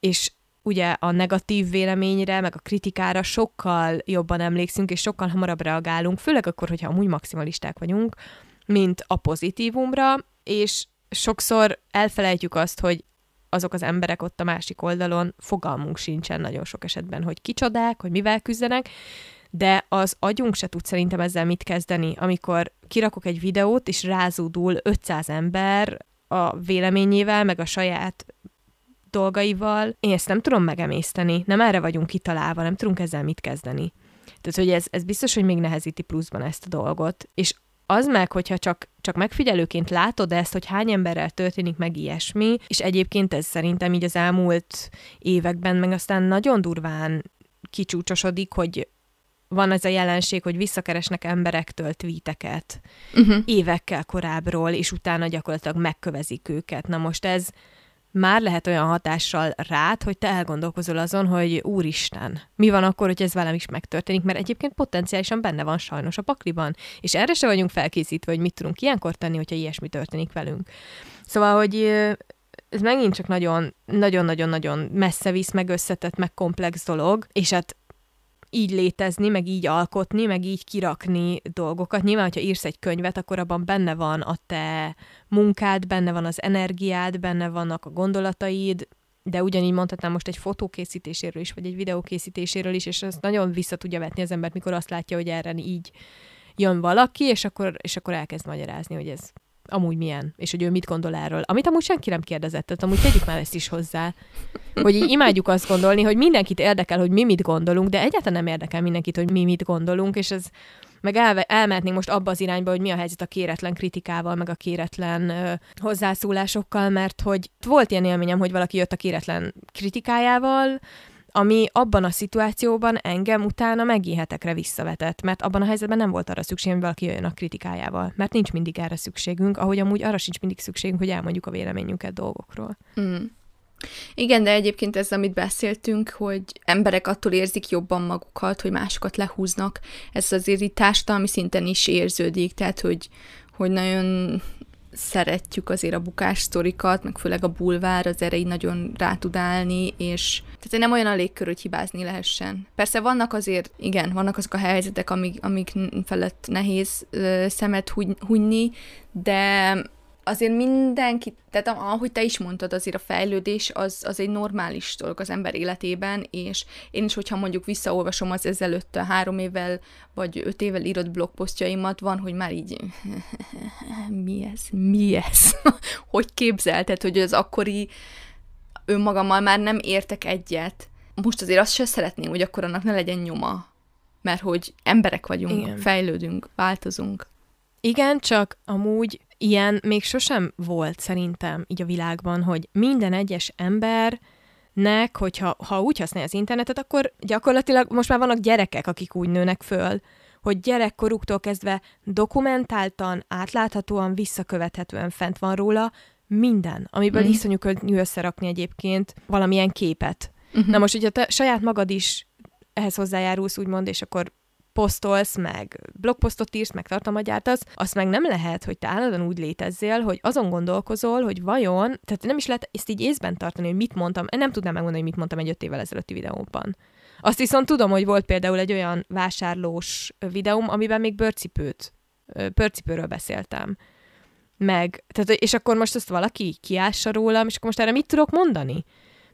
és ugye a negatív véleményre, meg a kritikára sokkal jobban emlékszünk, és sokkal hamarabb reagálunk, főleg akkor, hogyha amúgy maximalisták vagyunk, mint a pozitívumra, és sokszor elfelejtjük azt, hogy azok az emberek ott a másik oldalon fogalmunk sincsen nagyon sok esetben, hogy kicsodák, hogy mivel küzdenek, de az agyunk se tud szerintem ezzel mit kezdeni, amikor kirakok egy videót, és rázódul 500 ember a véleményével, meg a saját dolgaival, én ezt nem tudom megemészteni, nem erre vagyunk kitalálva, nem tudunk ezzel mit kezdeni. Tehát, hogy ez, ez biztos, hogy még nehezíti pluszban ezt a dolgot, és az meg, hogyha csak, csak megfigyelőként látod ezt, hogy hány emberrel történik meg ilyesmi, és egyébként ez szerintem így az elmúlt években meg aztán nagyon durván kicsúcsosodik, hogy van ez a jelenség, hogy visszakeresnek emberektől tweeteket uh-huh. évekkel korábbról, és utána gyakorlatilag megkövezik őket. Na most ez már lehet olyan hatással rád, hogy te elgondolkozol azon, hogy úristen, mi van akkor, hogy ez velem is megtörténik, mert egyébként potenciálisan benne van sajnos a pakliban, és erre se vagyunk felkészítve, hogy mit tudunk ilyenkor tenni, hogyha ilyesmi történik velünk. Szóval, hogy ez megint csak nagyon, nagyon-nagyon-nagyon messze visz, meg összetett, meg komplex dolog, és hát így létezni, meg így alkotni, meg így kirakni dolgokat. Nyilván, hogyha írsz egy könyvet, akkor abban benne van a te munkád, benne van az energiád, benne vannak a gondolataid, de ugyanígy mondhatnám most egy fotókészítéséről is, vagy egy videókészítéséről is, és ez nagyon vissza tudja vetni az embert, mikor azt látja, hogy erre így jön valaki, és akkor, és akkor elkezd magyarázni, hogy ez amúgy milyen, és hogy ő mit gondol erről. Amit amúgy senki nem kérdezett, tehát amúgy tegyük már ezt is hozzá. Hogy így imádjuk azt gondolni, hogy mindenkit érdekel, hogy mi mit gondolunk, de egyáltalán nem érdekel mindenkit, hogy mi mit gondolunk, és ez meg el, elmehetnénk most abba az irányba, hogy mi a helyzet a kéretlen kritikával, meg a kéretlen ö, hozzászólásokkal, mert hogy volt ilyen élményem, hogy valaki jött a kéretlen kritikájával, ami abban a szituációban engem utána megéhetekre visszavetett, mert abban a helyzetben nem volt arra szükség, hogy valaki jöjjön a kritikájával, mert nincs mindig erre szükségünk, ahogy amúgy arra sincs mindig szükségünk, hogy elmondjuk a véleményünket dolgokról. Mm. Igen, de egyébként ez, amit beszéltünk, hogy emberek attól érzik jobban magukat, hogy másokat lehúznak, ez azért itt társadalmi szinten is érződik, tehát hogy, hogy nagyon szeretjük azért a bukás sztorikat, meg főleg a bulvár az erre így nagyon rá tud állni, és tehát nem olyan a légkör, hogy hibázni lehessen. Persze vannak azért, igen, vannak azok a helyzetek, amik, amik felett nehéz ö, szemet huny, hunyni, de azért mindenki, tehát ahogy te is mondtad, azért a fejlődés az, az egy normális dolog az ember életében, és én is, hogyha mondjuk visszaolvasom az ezelőtt a három évvel, vagy öt évvel írott blogposztjaimat, van, hogy már így mi ez, mi ez, hogy képzelted, hogy az akkori önmagammal már nem értek egyet. Most azért azt se szeretném, hogy akkor annak ne legyen nyoma, mert hogy emberek vagyunk, Igen. fejlődünk, változunk. Igen, csak amúgy ilyen még sosem volt szerintem így a világban, hogy minden egyes ember nek, hogyha ha úgy használja az internetet, akkor gyakorlatilag most már vannak gyerekek, akik úgy nőnek föl, hogy gyerekkoruktól kezdve dokumentáltan, átláthatóan, visszakövethetően fent van róla minden, amiből mm. iszonyú könnyű összerakni egyébként valamilyen képet. Uh-huh. Na most, hogyha te saját magad is ehhez hozzájárulsz, úgymond, és akkor posztolsz, meg blogposztot írsz, meg tartalmat gyártasz, azt meg nem lehet, hogy te állandóan úgy létezzél, hogy azon gondolkozol, hogy vajon, tehát nem is lehet ezt így észben tartani, hogy mit mondtam, nem tudnám megmondani, hogy mit mondtam egy öt évvel ezelőtti videóban. Azt viszont tudom, hogy volt például egy olyan vásárlós videóm, amiben még bőrcipőt, bőrcipőről beszéltem. Meg, tehát, és akkor most azt valaki kiássa rólam, és akkor most erre mit tudok mondani?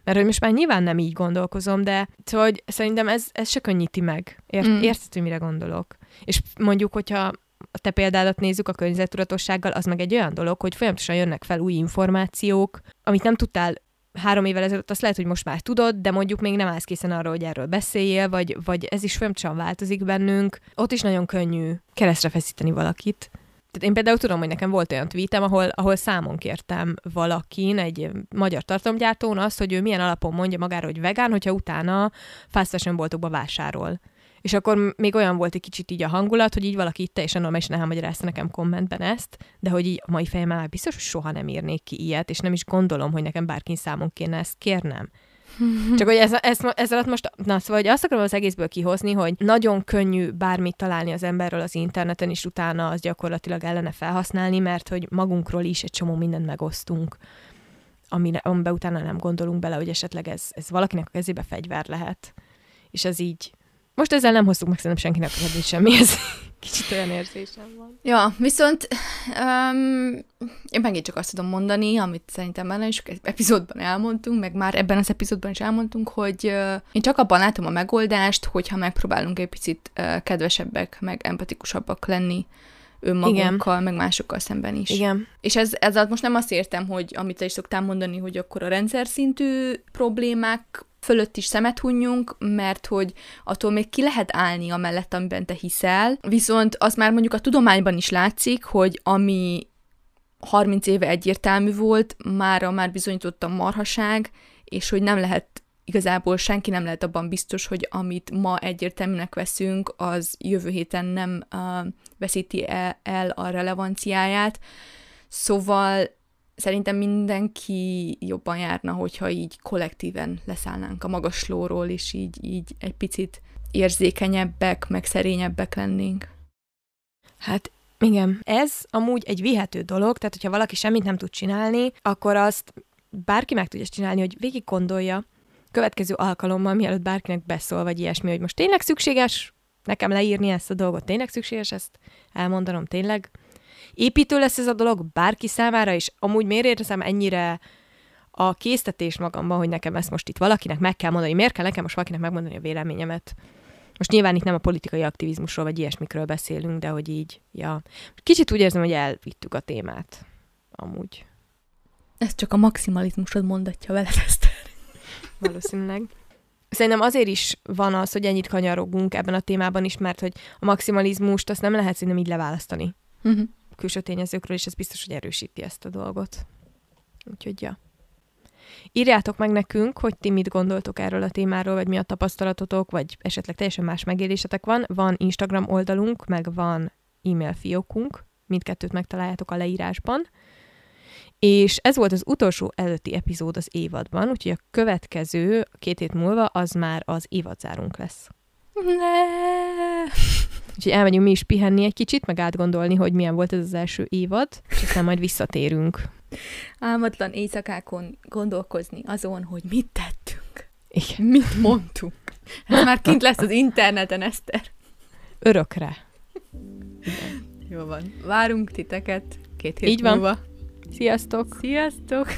Mert hogy most már nyilván nem így gondolkozom, de szóval hogy szerintem ez, ez se könnyíti meg. Ért, mm. Érted, hogy mire gondolok? És mondjuk, hogyha a te példádat nézzük a környezetudatossággal, az meg egy olyan dolog, hogy folyamatosan jönnek fel új információk, amit nem tudtál három évvel ezelőtt, azt lehet, hogy most már tudod, de mondjuk még nem állsz készen arra, hogy erről beszéljél, vagy, vagy ez is folyamatosan változik bennünk. Ott is nagyon könnyű keresztre feszíteni valakit. Tehát én például tudom, hogy nekem volt olyan tweetem, ahol, ahol számon kértem valakin, egy magyar tartalomgyártón azt, hogy ő milyen alapon mondja magára, hogy vegán, hogyha utána fast fashion boltokba vásárol. És akkor még olyan volt egy kicsit így a hangulat, hogy így valaki itt teljesen normálisan elmagyarázta nekem kommentben ezt, de hogy így a mai fejemmel már biztos, hogy soha nem írnék ki ilyet, és nem is gondolom, hogy nekem bárkin számon kéne ezt kérnem. Csak hogy ez, ez, ez alatt most, na szóval hogy azt akarom az egészből kihozni, hogy nagyon könnyű bármit találni az emberről az interneten, és utána az gyakorlatilag ellene felhasználni, mert hogy magunkról is egy csomó mindent megosztunk, amire, amiben utána nem gondolunk bele, hogy esetleg ez, ez valakinek a kezébe fegyver lehet. És ez így most ezzel nem hoztuk meg szerintem senkinek a kedvét semmihez. Kicsit olyan érzésem van. Ja, viszont um, én megint csak azt tudom mondani, amit szerintem már nagyon sok epizódban elmondtunk, meg már ebben az epizódban is elmondtunk, hogy uh, én csak abban látom a megoldást, hogyha megpróbálunk egy picit uh, kedvesebbek, meg empatikusabbak lenni önmagunkkal, Igen. meg másokkal szemben is. Igen. És ez, ez most nem azt értem, hogy amit te is szoktál mondani, hogy akkor a rendszer szintű problémák fölött is szemet hunjunk, mert hogy attól még ki lehet állni a mellett, amiben te hiszel. Viszont az már mondjuk a tudományban is látszik, hogy ami 30 éve egyértelmű volt, mára már bizonyított a marhaság, és hogy nem lehet igazából senki nem lehet abban biztos, hogy amit ma egyértelműnek veszünk, az jövő héten nem uh, veszíti el, el a relevanciáját. Szóval szerintem mindenki jobban járna, hogyha így kollektíven leszállnánk a magaslóról, és így, így egy picit érzékenyebbek, meg szerényebbek lennénk. Hát igen, ez amúgy egy vihető dolog, tehát hogyha valaki semmit nem tud csinálni, akkor azt bárki meg tudja csinálni, hogy végig gondolja, következő alkalommal, mielőtt bárkinek beszól, vagy ilyesmi, hogy most tényleg szükséges nekem leírni ezt a dolgot, tényleg szükséges ezt elmondanom, tényleg építő lesz ez a dolog bárki számára, és amúgy miért érzem ennyire a késztetés magamban, hogy nekem ezt most itt valakinek meg kell mondani, miért kell nekem most valakinek megmondani a véleményemet. Most nyilván itt nem a politikai aktivizmusról vagy ilyesmikről beszélünk, de hogy így, ja. Kicsit úgy érzem, hogy elvittük a témát. Amúgy. Ez csak a maximalizmusod mondatja vele ezt. Valószínűleg. Szerintem azért is van az, hogy ennyit kanyarogunk ebben a témában is, mert hogy a maximalizmust azt nem lehet szerintem így leválasztani. Uh-huh külső tényezőkről, és ez biztos, hogy erősíti ezt a dolgot. Úgyhogy, ja. Írjátok meg nekünk, hogy ti mit gondoltok erről a témáról, vagy mi a tapasztalatotok, vagy esetleg teljesen más megélésetek van. Van Instagram oldalunk, meg van e-mail fiókunk, mindkettőt megtaláljátok a leírásban. És ez volt az utolsó előtti epizód az évadban, úgyhogy a következő két hét múlva az már az évadzárunk lesz. Ne. Úgyhogy elmegyünk mi is pihenni egy kicsit, meg átgondolni, hogy milyen volt ez az első évad, és aztán majd visszatérünk. Álmatlan éjszakákon gondolkozni azon, hogy mit tettünk. Igen. Mit mondtunk. Ez már kint lesz az interneten, Eszter. Örökre. Igen. Jó van. Várunk titeket két hét Így van. múlva. Sziasztok! Sziasztok!